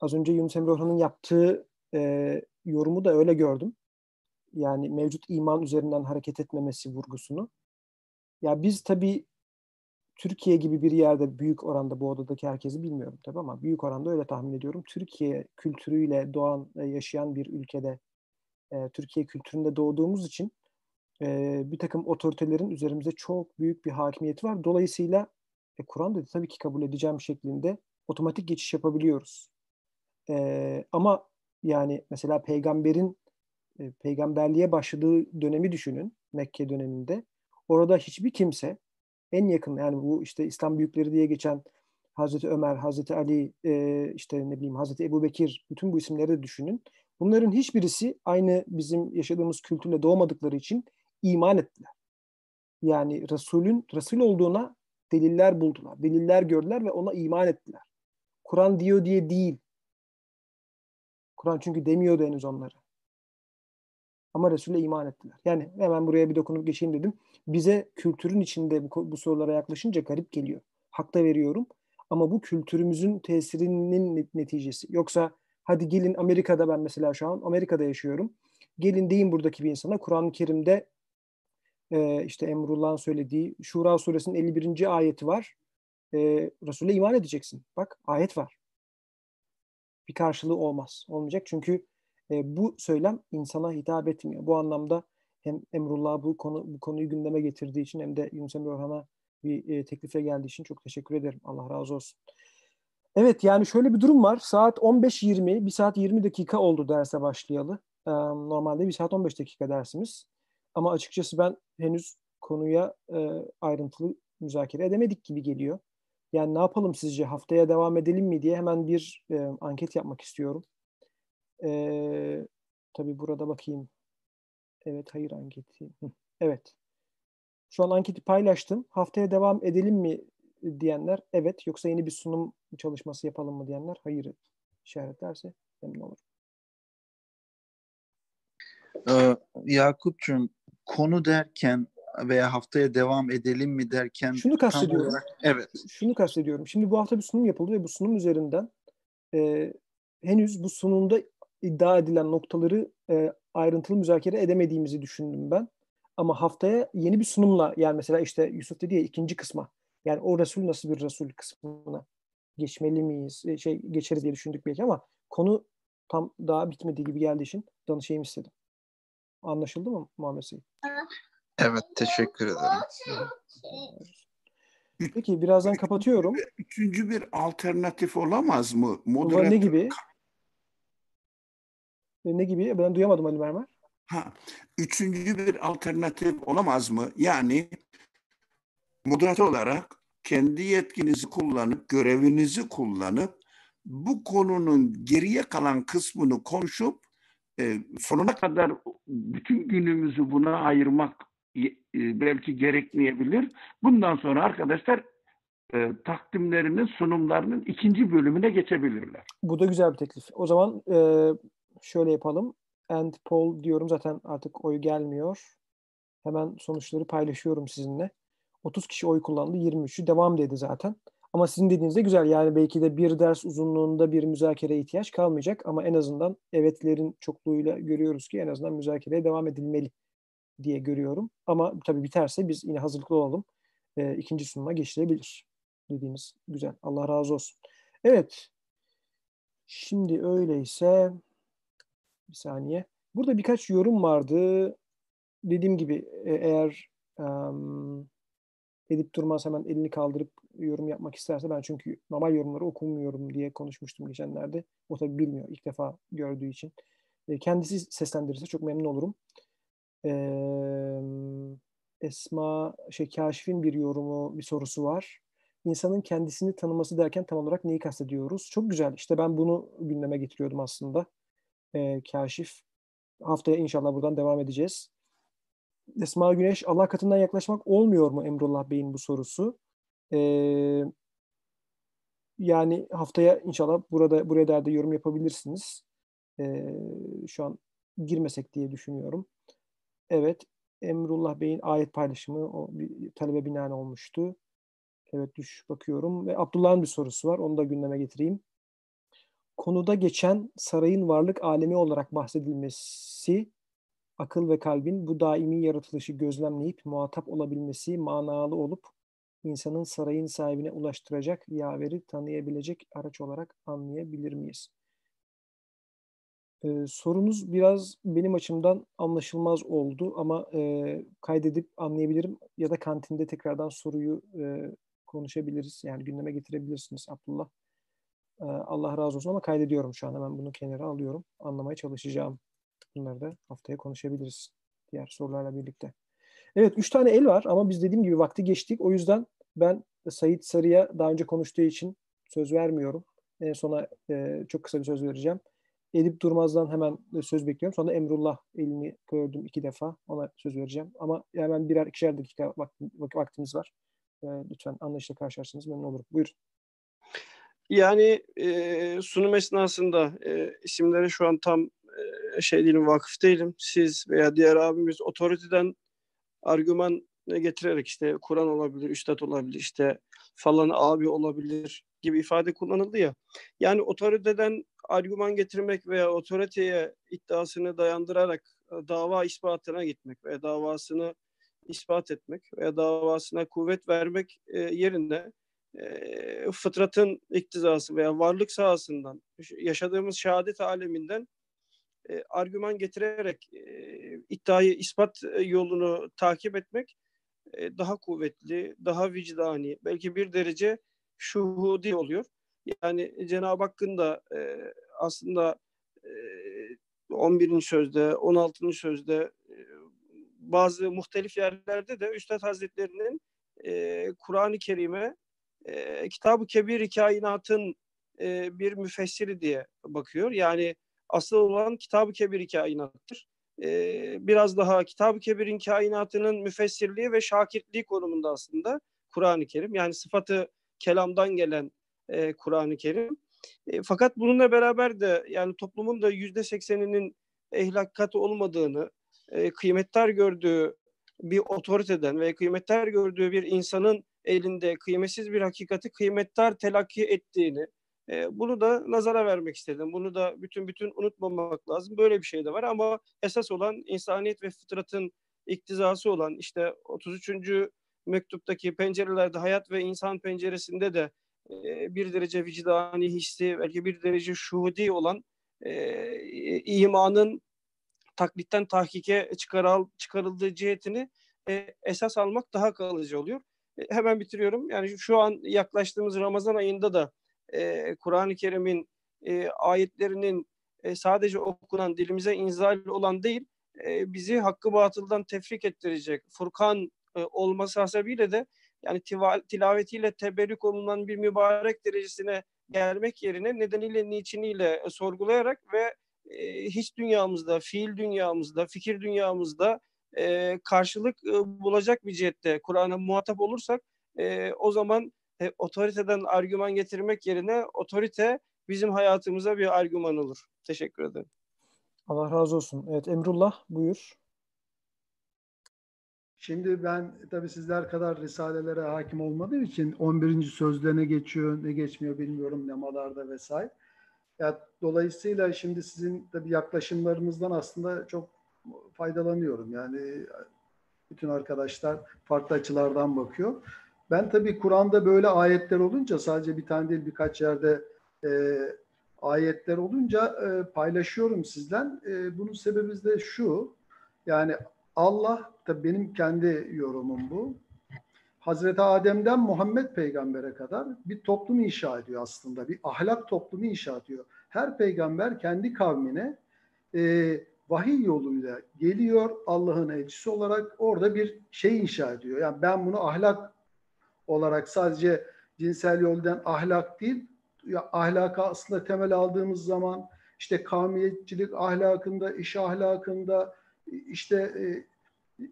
Az önce Yunus Emre Orhan'ın yaptığı e, yorumu da öyle gördüm. Yani mevcut iman üzerinden hareket etmemesi vurgusunu. Ya biz tabii Türkiye gibi bir yerde büyük oranda bu odadaki herkesi bilmiyorum tabii ama büyük oranda öyle tahmin ediyorum. Türkiye kültürüyle doğan, e, yaşayan bir ülkede e, Türkiye kültüründe doğduğumuz için e, bir takım otoritelerin üzerimizde çok büyük bir hakimiyeti var. Dolayısıyla e, Kur'an da tabii ki kabul edeceğim şeklinde otomatik geçiş yapabiliyoruz. E, ama yani mesela peygamberin e, peygamberliğe başladığı dönemi düşünün Mekke döneminde. Orada hiçbir kimse en yakın yani bu işte İslam büyükleri diye geçen Hazreti Ömer, Hazreti Ali, e, işte ne bileyim Hazreti Ebu Bekir, bütün bu isimleri de düşünün. Bunların hiçbirisi aynı bizim yaşadığımız kültürle doğmadıkları için iman ettiler. Yani Resulün Resul olduğuna deliller buldular. Deliller gördüler ve ona iman ettiler. Kur'an diyor diye değil. Kur'an çünkü demiyordu henüz onları. Ama Resul'e iman ettiler. Yani hemen buraya bir dokunup geçeyim dedim. Bize kültürün içinde bu, bu sorulara yaklaşınca garip geliyor. Hakta veriyorum. Ama bu kültürümüzün tesirinin neticesi. Yoksa hadi gelin Amerika'da ben mesela şu an Amerika'da yaşıyorum. gelin deyin buradaki bir insana Kur'an-ı Kerim'de e, işte Emrullah'ın söylediği Şura suresinin 51. ayeti var. E, Resul'e iman edeceksin. Bak ayet var. Bir karşılığı olmaz. Olmayacak çünkü e, bu söylem insana hitap etmiyor. Bu anlamda hem Emrullah bu konu bu konuyu gündeme getirdiği için hem de Yunus Emre Orhan'a bir e, teklife geldiği için çok teşekkür ederim. Allah razı olsun. Evet yani şöyle bir durum var. Saat 15.20, 1 saat 20 dakika oldu derse başlayalı. Ee, normalde 1 saat 15 dakika dersimiz. Ama açıkçası ben henüz konuya e, ayrıntılı müzakere edemedik gibi geliyor. Yani ne yapalım sizce haftaya devam edelim mi diye hemen bir e, anket yapmak istiyorum. E, tabii burada bakayım. Evet hayır anketi. Evet. Şu an anketi paylaştım. Haftaya devam edelim mi diyenler evet. Yoksa yeni bir sunum çalışması yapalım mı diyenler hayır işaretlerse memnun olurum. Ee, Yakup'cum konu derken veya haftaya devam edelim mi derken şunu kastediyorum. Olarak, evet. Şunu kastediyorum. Şimdi bu hafta bir sunum yapıldı ve bu sunum üzerinden e, henüz bu sunumda iddia edilen noktaları e, ayrıntılı müzakere edemediğimizi düşündüm ben. Ama haftaya yeni bir sunumla yani mesela işte Yusuf dedi ya ikinci kısma yani o Resul nasıl bir Resul kısmına geçmeli miyiz? E, şey geçeriz diye düşündük belki ama konu tam daha bitmediği gibi geldiği için danışayım istedim. Anlaşıldı mı Muhammed Seyit? Evet teşekkür ederim. Peki birazdan kapatıyorum. Üçüncü bir alternatif olamaz mı? Moderatör... Ne gibi? Ne gibi? Ben duyamadım Ali Mermer. Ha, üçüncü bir alternatif olamaz mı? Yani moderatör olarak kendi yetkinizi kullanıp, görevinizi kullanıp bu konunun geriye kalan kısmını konuşup e, sonuna kadar bütün günümüzü buna ayırmak e, belki gerekmeyebilir. Bundan sonra arkadaşlar e, takdimlerinin, sunumlarının ikinci bölümüne geçebilirler. Bu da güzel bir teklif. O zaman e, şöyle yapalım. End poll diyorum zaten artık oy gelmiyor. Hemen sonuçları paylaşıyorum sizinle. 30 kişi oy kullandı, 23'ü devam dedi zaten. Ama sizin dediğinizde güzel yani belki de bir ders uzunluğunda bir müzakere ihtiyaç kalmayacak ama en azından evetlerin çokluğuyla görüyoruz ki en azından müzakereye devam edilmeli diye görüyorum. Ama tabii biterse biz yine hazırlıklı olalım. E, ikinci sunuma geçilebilir dediğiniz güzel. Allah razı olsun. Evet. Şimdi öyleyse bir saniye. Burada birkaç yorum vardı. Dediğim gibi e, eğer um, Edip Durmaz hemen elini kaldırıp yorum yapmak isterse ben çünkü normal yorumları okumuyorum diye konuşmuştum geçenlerde. O tabii bilmiyor ilk defa gördüğü için. E, kendisi seslendirirse çok memnun olurum. E, Esma şey Kaşif'in bir yorumu, bir sorusu var. İnsanın kendisini tanıması derken tam olarak neyi kastediyoruz? Çok güzel. İşte ben bunu gündeme getiriyordum aslında. E, Kaşif. Haftaya inşallah buradan devam edeceğiz. Esma Güneş Allah katından yaklaşmak olmuyor mu Emrullah Bey'in bu sorusu? Ee, yani haftaya inşallah burada buraya da yorum yapabilirsiniz. Ee, şu an girmesek diye düşünüyorum. Evet, Emrullah Bey'in ayet paylaşımı o bir talebe binaen olmuştu. Evet düş bakıyorum ve Abdullah'ın bir sorusu var. Onu da gündeme getireyim. Konuda geçen sarayın varlık alemi olarak bahsedilmesi akıl ve kalbin bu daimi yaratılışı gözlemleyip muhatap olabilmesi manalı olup insanın sarayın sahibine ulaştıracak yaveri tanıyabilecek araç olarak anlayabilir miyiz? Ee, sorunuz biraz benim açımdan anlaşılmaz oldu ama e, kaydedip anlayabilirim ya da kantinde tekrardan soruyu e, konuşabiliriz. Yani gündeme getirebilirsiniz Abdullah. E, Allah razı olsun ama kaydediyorum şu an. Hemen bunu kenara alıyorum. Anlamaya çalışacağım. Bunları haftaya konuşabiliriz diğer sorularla birlikte. Evet üç tane el var ama biz dediğim gibi vakti geçtik. O yüzden ben Sayit Sarı'ya daha önce konuştuğu için söz vermiyorum. En sona e, çok kısa bir söz vereceğim. Edip Durmaz'dan hemen söz bekliyorum. Sonra Emrullah elini gördüm iki defa. Ona söz vereceğim. Ama hemen birer ikişer dakika vaktimiz var. E, lütfen anlayışla karşılarsanız memnun olurum. Buyurun. Yani e, sunum esnasında e, isimleri şu an tam e, şey değilim, vakıf değilim. Siz veya diğer abimiz otoriteden argüman getirerek işte Kur'an olabilir, üstad olabilir, işte falan abi olabilir gibi ifade kullanıldı ya. Yani otoriteden argüman getirmek veya otoriteye iddiasını dayandırarak dava ispatına gitmek veya davasını ispat etmek veya davasına kuvvet vermek e, yerine e, fıtratın iktizası veya varlık sahasından yaşadığımız şehadet aleminden e, argüman getirerek e, iddiayı ispat yolunu takip etmek e, daha kuvvetli, daha vicdani, belki bir derece şuhudi oluyor. Yani Cenab-ı Hakk'ın da e, aslında e, 11. sözde, 16. sözde e, bazı muhtelif yerlerde de Üstad Hazretlerinin e, Kur'an-ı Kerim'e e, Kitab-ı Kebir-i Kainat'ın e, bir müfessiri diye bakıyor. Yani asıl olan Kitab-ı Kebir-i Kainat'tır. E, biraz daha Kitab-ı Kebir'in kainatının müfessirliği ve şakirtliği konumunda aslında Kur'an-ı Kerim. Yani sıfatı kelamdan gelen e, Kur'an-ı Kerim. E, fakat bununla beraber de yani toplumun da yüzde sekseninin ehli olmadığını, e, kıymetler gördüğü bir otoriteden ve kıymetler gördüğü bir insanın elinde kıymetsiz bir hakikati kıymetler telakki ettiğini, e, bunu da nazara vermek istedim. Bunu da bütün bütün unutmamak lazım. Böyle bir şey de var ama esas olan insaniyet ve fıtratın iktizası olan işte 33. mektuptaki pencerelerde hayat ve insan penceresinde de e, bir derece vicdani hissi, belki bir derece şuhudi olan e, imanın taklitten tahkike çıkarıl, çıkarıldığı cihetini e, esas almak daha kalıcı oluyor. E, hemen bitiriyorum. Yani şu an yaklaştığımız Ramazan ayında da e, Kur'an-ı Kerim'in e, ayetlerinin e, sadece okunan dilimize inzal olan değil, e, bizi hakkı batıldan tefrik ettirecek Furkan e, olması hasebiyle de yani tiva, tilavetiyle teberrük olunan bir mübarek derecesine gelmek yerine nedeniyle, niçiniyle e, sorgulayarak ve e, hiç dünyamızda, fiil dünyamızda, fikir dünyamızda e, karşılık e, bulacak bir cihette Kur'an'a muhatap olursak e, o zaman e, otoriteden argüman getirmek yerine otorite bizim hayatımıza bir argüman olur. Teşekkür ederim. Allah razı olsun. Evet Emrullah buyur. Şimdi ben tabii sizler kadar risalelere hakim olmadığım için 11. sözde ne geçiyor ne geçmiyor bilmiyorum nemalarda vesaire. Ya, dolayısıyla şimdi sizin tabii yaklaşımlarınızdan aslında çok faydalanıyorum. Yani bütün arkadaşlar farklı açılardan bakıyor. Ben tabii Kur'an'da böyle ayetler olunca sadece bir tane değil birkaç yerde e, ayetler olunca e, paylaşıyorum sizden. E, bunun sebebi de şu. Yani Allah da benim kendi yorumum bu. Hazreti Adem'den Muhammed peygambere kadar bir toplum inşa ediyor aslında. Bir ahlak toplumu inşa ediyor. Her peygamber kendi kavmine e, vahiy yoluyla geliyor Allah'ın elçisi olarak orada bir şey inşa ediyor. Yani ben bunu ahlak olarak sadece cinsel yoldan ahlak değil, ya ahlaka aslında temel aldığımız zaman işte kavmiyetçilik ahlakında, iş ahlakında, işte e,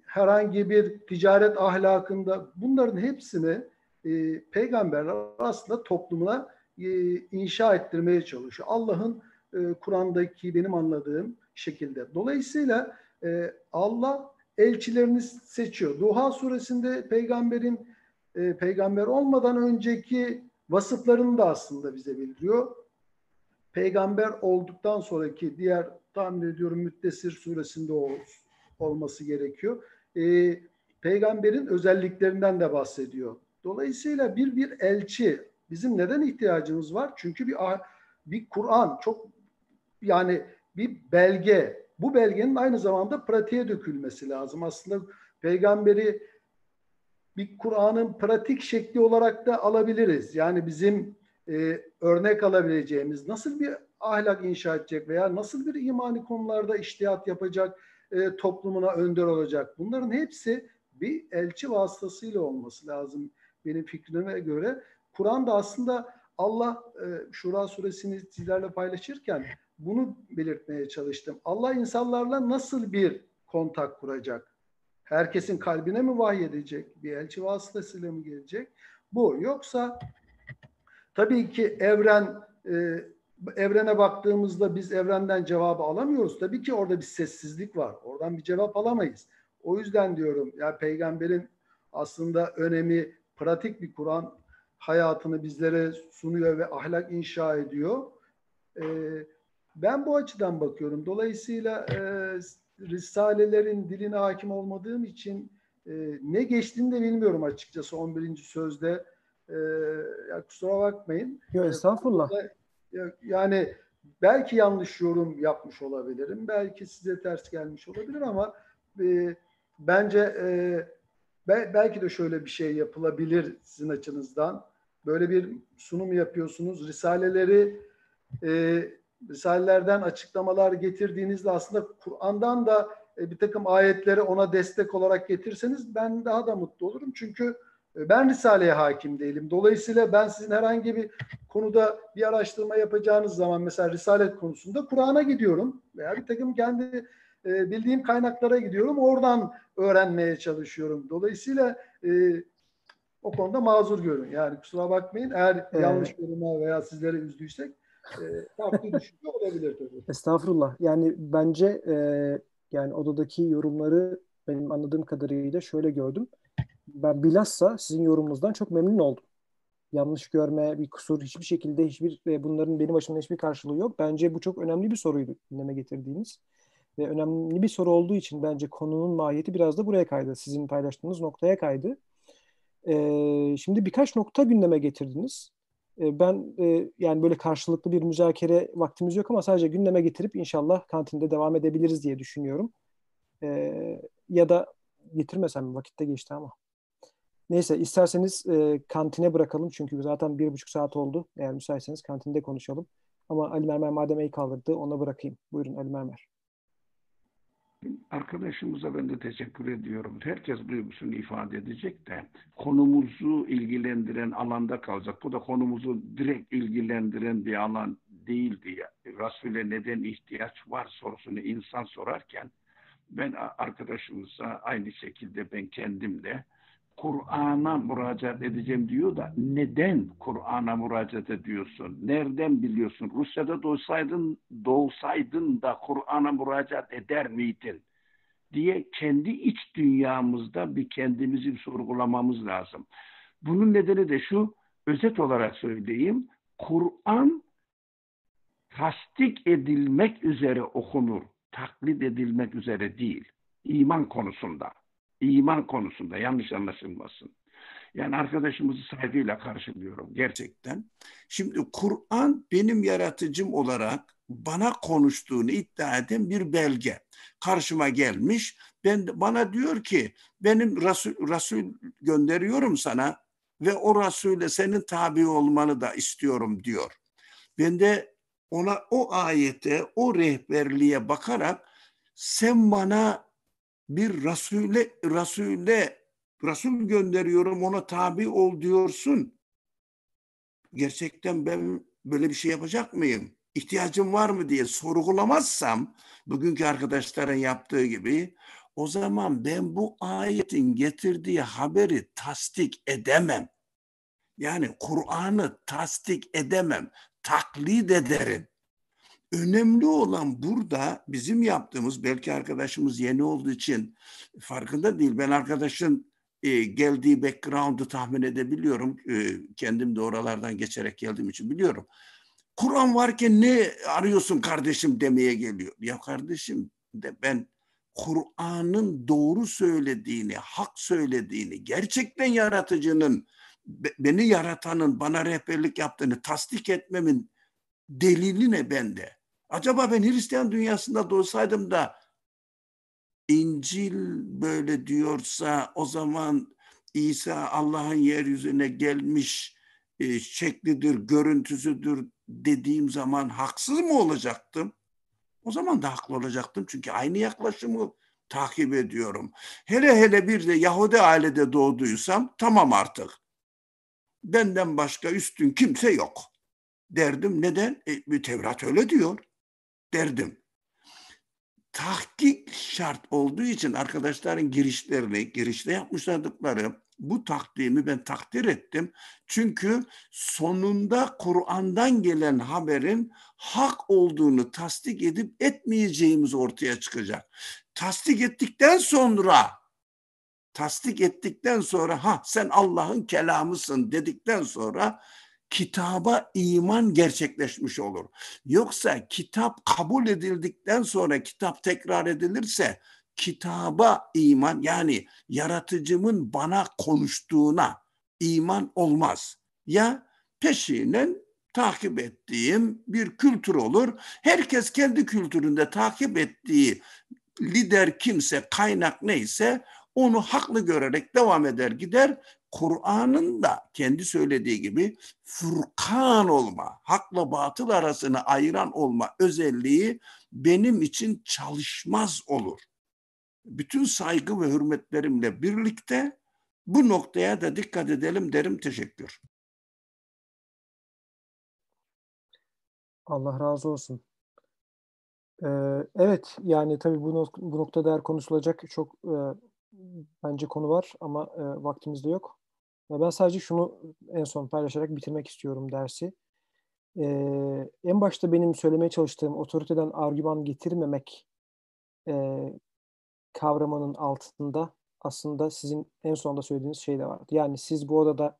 herhangi bir ticaret ahlakında bunların hepsini e, peygamberler aslında toplumuna e, inşa ettirmeye çalışıyor. Allah'ın e, Kur'an'daki benim anladığım şekilde. Dolayısıyla e, Allah elçilerini seçiyor. Duha suresinde peygamberin e, peygamber olmadan önceki vasıflarını da aslında bize bildiriyor. Peygamber olduktan sonraki diğer tahmin ediyorum Müddessir suresinde ol, olması gerekiyor. E, peygamberin özelliklerinden de bahsediyor. Dolayısıyla bir bir elçi bizim neden ihtiyacımız var? Çünkü bir bir Kur'an çok yani bir belge. Bu belgenin aynı zamanda pratiğe dökülmesi lazım. Aslında peygamberi bir Kur'an'ın pratik şekli olarak da alabiliriz. Yani bizim e, örnek alabileceğimiz nasıl bir ahlak inşa edecek veya nasıl bir imani konularda iştihat yapacak, e, toplumuna önder olacak. Bunların hepsi bir elçi vasıtasıyla olması lazım benim fikrime göre. Kur'an da aslında Allah e, Şura suresini sizlerle paylaşırken bunu belirtmeye çalıştım. Allah insanlarla nasıl bir kontak kuracak? Herkesin kalbine mi vahyedecek? Bir elçi vasıtasıyla mı gelecek? Bu. Yoksa tabii ki evren e, evrene baktığımızda biz evrenden cevabı alamıyoruz. Tabii ki orada bir sessizlik var. Oradan bir cevap alamayız. O yüzden diyorum ya peygamberin aslında önemi pratik bir Kur'an hayatını bizlere sunuyor ve ahlak inşa ediyor. Ee, ben bu açıdan bakıyorum. Dolayısıyla e, Risalelerin diline hakim olmadığım için e, ne geçtiğini de bilmiyorum açıkçası 11. sözde. E, ya kusura bakmayın. Yok estağfurullah. Yani belki yanlış yorum yapmış olabilirim. Belki size ters gelmiş olabilir ama e, bence e, belki de şöyle bir şey yapılabilir sizin açınızdan. Böyle bir sunum yapıyorsunuz. Risaleleri e, Risalelerden açıklamalar getirdiğinizde aslında Kur'an'dan da e, bir takım ayetleri ona destek olarak getirseniz ben daha da mutlu olurum. Çünkü e, ben Risale'ye hakim değilim. Dolayısıyla ben sizin herhangi bir konuda bir araştırma yapacağınız zaman mesela Risale konusunda Kur'an'a gidiyorum veya bir takım kendi e, bildiğim kaynaklara gidiyorum. Oradan öğrenmeye çalışıyorum. Dolayısıyla o konuda mazur görün. Yani kusura bakmayın eğer yanlış yoruma veya sizleri üzdüysek farklı düşünce olabilir tabii. Estağfurullah. Yani bence e, yani odadaki yorumları benim anladığım kadarıyla şöyle gördüm. Ben bilhassa sizin yorumunuzdan çok memnun oldum. Yanlış görme, bir kusur hiçbir şekilde hiçbir ve bunların benim açımdan hiçbir karşılığı yok. Bence bu çok önemli bir soruydu gündeme getirdiğiniz. Ve önemli bir soru olduğu için bence konunun mahiyeti biraz da buraya kaydı. Sizin paylaştığınız noktaya kaydı. Ee, şimdi birkaç nokta gündeme getirdiniz. Ben yani böyle karşılıklı bir müzakere vaktimiz yok ama sadece gündeme getirip inşallah kantinde devam edebiliriz diye düşünüyorum. Ya da getirmesem vakitte geçti ama. Neyse isterseniz kantine bırakalım çünkü zaten bir buçuk saat oldu. Eğer müsaitseniz kantinde konuşalım. Ama Ali Mermer madem el kaldırdı ona bırakayım. Buyurun Ali Mermer. Arkadaşımıza ben de teşekkür ediyorum. Herkes duygusunu ifade edecek de konumuzu ilgilendiren alanda kalacak. Bu da konumuzu direkt ilgilendiren bir alan değildi. Resul'e neden ihtiyaç var sorusunu insan sorarken ben arkadaşımıza aynı şekilde ben kendim de Kur'an'a müracaat edeceğim diyor da neden Kur'an'a müracaat ediyorsun? Nereden biliyorsun? Rusya'da doğsaydın, doğsaydın da Kur'an'a müracaat eder miydin? diye kendi iç dünyamızda bir kendimizi sorgulamamız lazım. Bunun nedeni de şu, özet olarak söyleyeyim, Kur'an tasdik edilmek üzere okunur, taklit edilmek üzere değil, iman konusunda iman konusunda yanlış anlaşılmasın. Yani arkadaşımızı saygıyla karşılıyorum gerçekten. Şimdi Kur'an benim yaratıcım olarak bana konuştuğunu iddia eden bir belge. Karşıma gelmiş. Ben bana diyor ki benim Resul, Resul gönderiyorum sana ve o Resul'e senin tabi olmanı da istiyorum diyor. Ben de ona o ayete, o rehberliğe bakarak sen bana bir Rasule, Rasule, Rasul gönderiyorum ona tabi ol diyorsun. Gerçekten ben böyle bir şey yapacak mıyım? İhtiyacım var mı diye sorgulamazsam bugünkü arkadaşların yaptığı gibi o zaman ben bu ayetin getirdiği haberi tasdik edemem. Yani Kur'an'ı tasdik edemem, taklit ederim. Önemli olan burada bizim yaptığımız belki arkadaşımız yeni olduğu için farkında değil. Ben arkadaşın e, geldiği background'u tahmin edebiliyorum. E, kendim de oralardan geçerek geldiğim için biliyorum. Kur'an varken ne arıyorsun kardeşim demeye geliyor. Ya kardeşim de ben Kur'an'ın doğru söylediğini, hak söylediğini, gerçekten yaratıcının, beni yaratanın bana rehberlik yaptığını tasdik etmemin delili ne bende? Acaba ben Hristiyan dünyasında doğsaydım da İncil böyle diyorsa o zaman İsa Allah'ın yeryüzüne gelmiş e, şeklidir, görüntüsüdür dediğim zaman haksız mı olacaktım? O zaman da haklı olacaktım çünkü aynı yaklaşımı takip ediyorum. Hele hele bir de Yahudi ailede doğduysam tamam artık. Benden başka üstün kimse yok derdim. Neden? E, Tevrat öyle diyor derdim. Tahkik şart olduğu için arkadaşların girişlerini, girişte yapmışlardıkları bu takdimi ben takdir ettim. Çünkü sonunda Kur'an'dan gelen haberin hak olduğunu tasdik edip etmeyeceğimiz ortaya çıkacak. Tasdik ettikten sonra tasdik ettikten sonra ha sen Allah'ın kelamısın dedikten sonra kitaba iman gerçekleşmiş olur. Yoksa kitap kabul edildikten sonra kitap tekrar edilirse kitaba iman yani yaratıcımın bana konuştuğuna iman olmaz. Ya peşinen takip ettiğim bir kültür olur. Herkes kendi kültüründe takip ettiği lider kimse, kaynak neyse onu haklı görerek devam eder gider. Kur'an'ın da kendi söylediği gibi furkan olma, hakla batıl arasını ayıran olma özelliği benim için çalışmaz olur. Bütün saygı ve hürmetlerimle birlikte bu noktaya da dikkat edelim derim. Teşekkür. Allah razı olsun. Ee, evet yani tabii bu, bu noktada konuşulacak çok e, bence konu var ama e, vaktimiz de yok. Ben sadece şunu en son paylaşarak bitirmek istiyorum dersi. Ee, en başta benim söylemeye çalıştığım otoriteden argüman getirmemek e, kavramının altında aslında sizin en sonunda söylediğiniz şey de vardı. Yani siz bu odada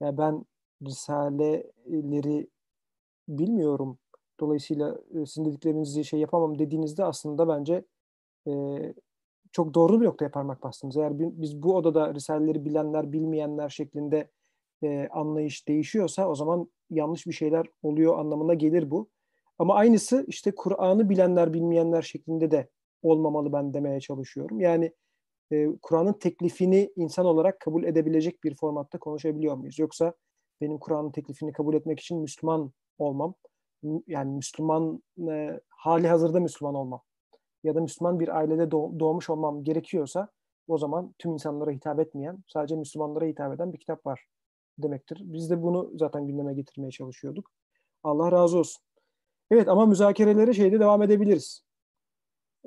ya ben risaleleri bilmiyorum. Dolayısıyla e, sizin dediklerinizi şey yapamam dediğinizde aslında bence e, çok doğru bir noktaya parmak bastınız. Eğer biz bu odada risaleleri bilenler, bilmeyenler şeklinde e, anlayış değişiyorsa o zaman yanlış bir şeyler oluyor anlamına gelir bu. Ama aynısı işte Kur'an'ı bilenler, bilmeyenler şeklinde de olmamalı ben demeye çalışıyorum. Yani e, Kur'an'ın teklifini insan olarak kabul edebilecek bir formatta konuşabiliyor muyuz? Yoksa benim Kur'an'ın teklifini kabul etmek için Müslüman olmam, yani Müslüman e, hali hazırda Müslüman olmam ya da Müslüman bir ailede doğmuş olmam gerekiyorsa o zaman tüm insanlara hitap etmeyen, sadece Müslümanlara hitap eden bir kitap var demektir. Biz de bunu zaten gündeme getirmeye çalışıyorduk. Allah razı olsun. Evet ama müzakerelere şeyde devam edebiliriz.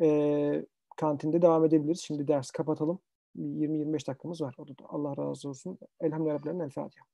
Ee, kantinde devam edebiliriz. Şimdi ders kapatalım. 20-25 dakikamız var. Allah razı olsun. Elhamdülillah. El Fatiha.